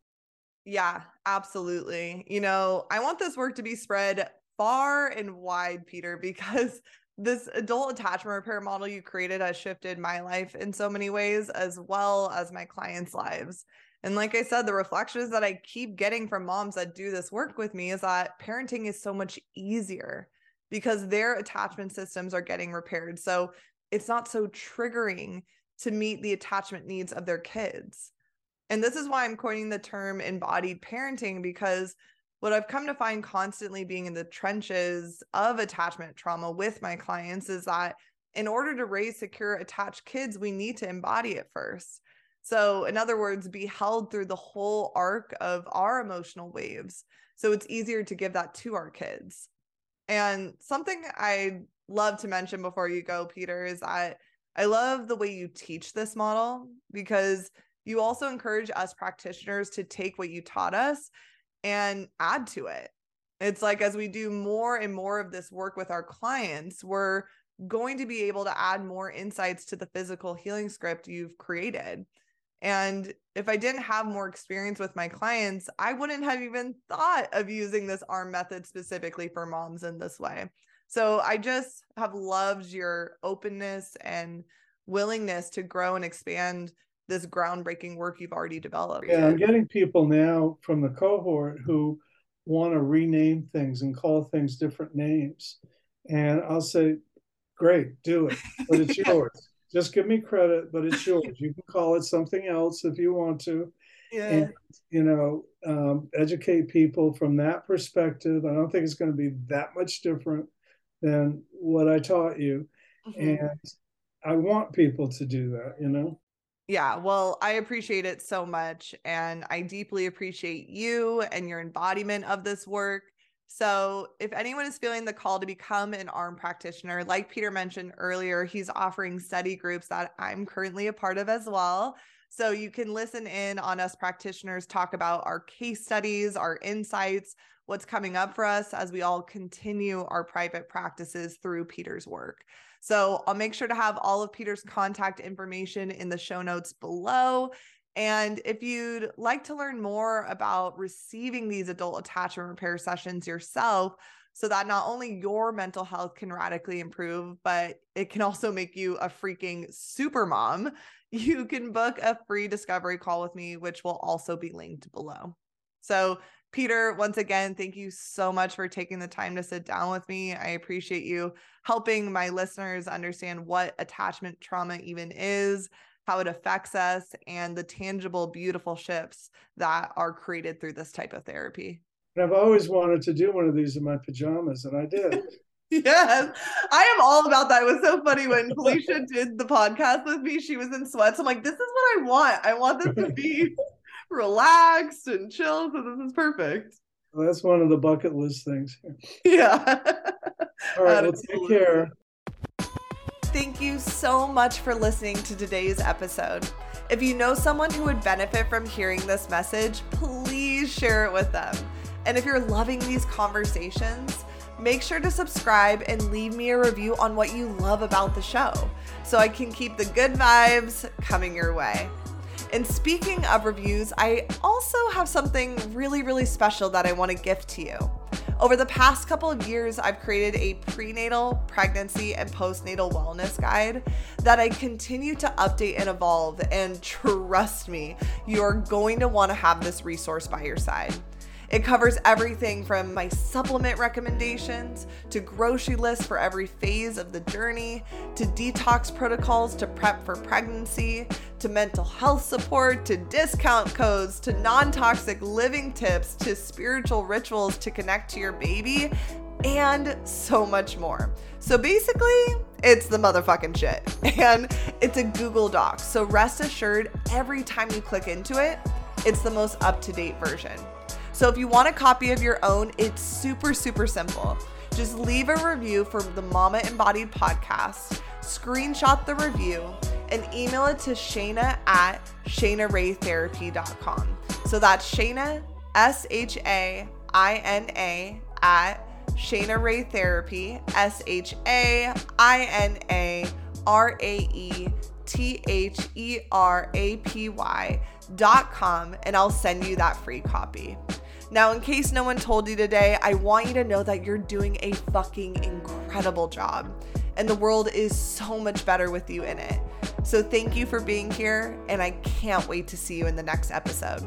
Yeah, absolutely. You know, I want this work to be spread far and wide, Peter, because *laughs* this adult attachment repair model you created has shifted my life in so many ways, as well as my clients' lives. And like I said, the reflections that I keep getting from moms that do this work with me is that parenting is so much easier because their attachment systems are getting repaired. So it's not so triggering to meet the attachment needs of their kids. And this is why I'm coining the term embodied parenting because what I've come to find constantly being in the trenches of attachment trauma with my clients is that in order to raise secure attached kids, we need to embody it first. So, in other words, be held through the whole arc of our emotional waves. So it's easier to give that to our kids. And something I love to mention before you go, Peter, is that I love the way you teach this model because you also encourage us practitioners to take what you taught us and add to it. It's like as we do more and more of this work with our clients, we're going to be able to add more insights to the physical healing script you've created. And if I didn't have more experience with my clients, I wouldn't have even thought of using this AARM method specifically for moms in this way. So I just have loved your openness and willingness to grow and expand this groundbreaking work you've already developed. Yeah, I'm getting people now from the cohort who want to rename things and call things different names. And I'll say, great, do it, but it's *laughs* yours. Just give me credit, but it's yours. You can call it something else if you want to. Yeah. And, you know, um, educate people from that perspective. I don't think it's going to be that much different than what I taught you. Mm-hmm. And I want people to do that, you know? Yeah, well, I appreciate it so much. And I deeply appreciate you and your embodiment of this work. So, if anyone is feeling the call to become an AARM practitioner, like Peter mentioned earlier, he's offering study groups that I'm currently a part of as well. So, you can listen in on us practitioners talk about our case studies, our insights, what's coming up for us as we all continue our private practices through Peter's work. So I'll make sure to have all of Peter's contact information in the show notes below. And if you'd like to learn more about receiving these adult attachment repair sessions yourself, so that not only your mental health can radically improve, but it can also make you a freaking super mom, you can book a free discovery call with me, which will also be linked below. So, Peter, once again, thank you so much for taking the time to sit down with me. I appreciate you helping my listeners understand what attachment trauma even is, how it affects us, and the tangible, beautiful shifts that are created through this type of therapy. I've always wanted to do one of these in my pajamas, and I did. *laughs* yes, I am all about that. It was so funny when Felicia *laughs* did the podcast with me. She was in sweats. I'm like, this is what I want. I want this to be relaxed and chill. So this is perfect. Well, that's one of the bucket list things. Yeah. *laughs* All right. Well, take care. Thank you so much for listening to today's episode. If you know someone who would benefit from hearing this message, please share it with them. And if you're loving these conversations, make sure to subscribe and leave me a review on what you love about the show so I can keep the good vibes coming your way. And speaking of reviews, I also have something really, really special that I want to gift to you. Over the past couple of years, I've created a prenatal, pregnancy, and postnatal wellness guide that I continue to update and evolve. And trust me, you're going to want to have this resource by your side. It covers everything from my supplement recommendations to grocery lists for every phase of the journey, to detox protocols to prep for pregnancy, to mental health support, to discount codes, to non toxic living tips, to spiritual rituals to connect to your baby, and so much more. So basically, it's the motherfucking shit. *laughs* And it's a Google Doc. So rest assured, every time you click into it, it's the most up to date version. So if you want a copy of your own, it's super, super simple. Just leave a review for the Mama Embodied podcast, screenshot the review, and email it to Shaina at ShainaRaeTherapy.com. So that's Shaina, S H A I N A, at Shaina Rae Therapy, S H A I N A R A E T H E R A P Y dot com, and I'll send you that free copy. Now, in case no one told you today, I want you to know that you're doing a fucking incredible job, and the world is so much better with you in it. So, thank you for being here, and I can't wait to see you in the next episode.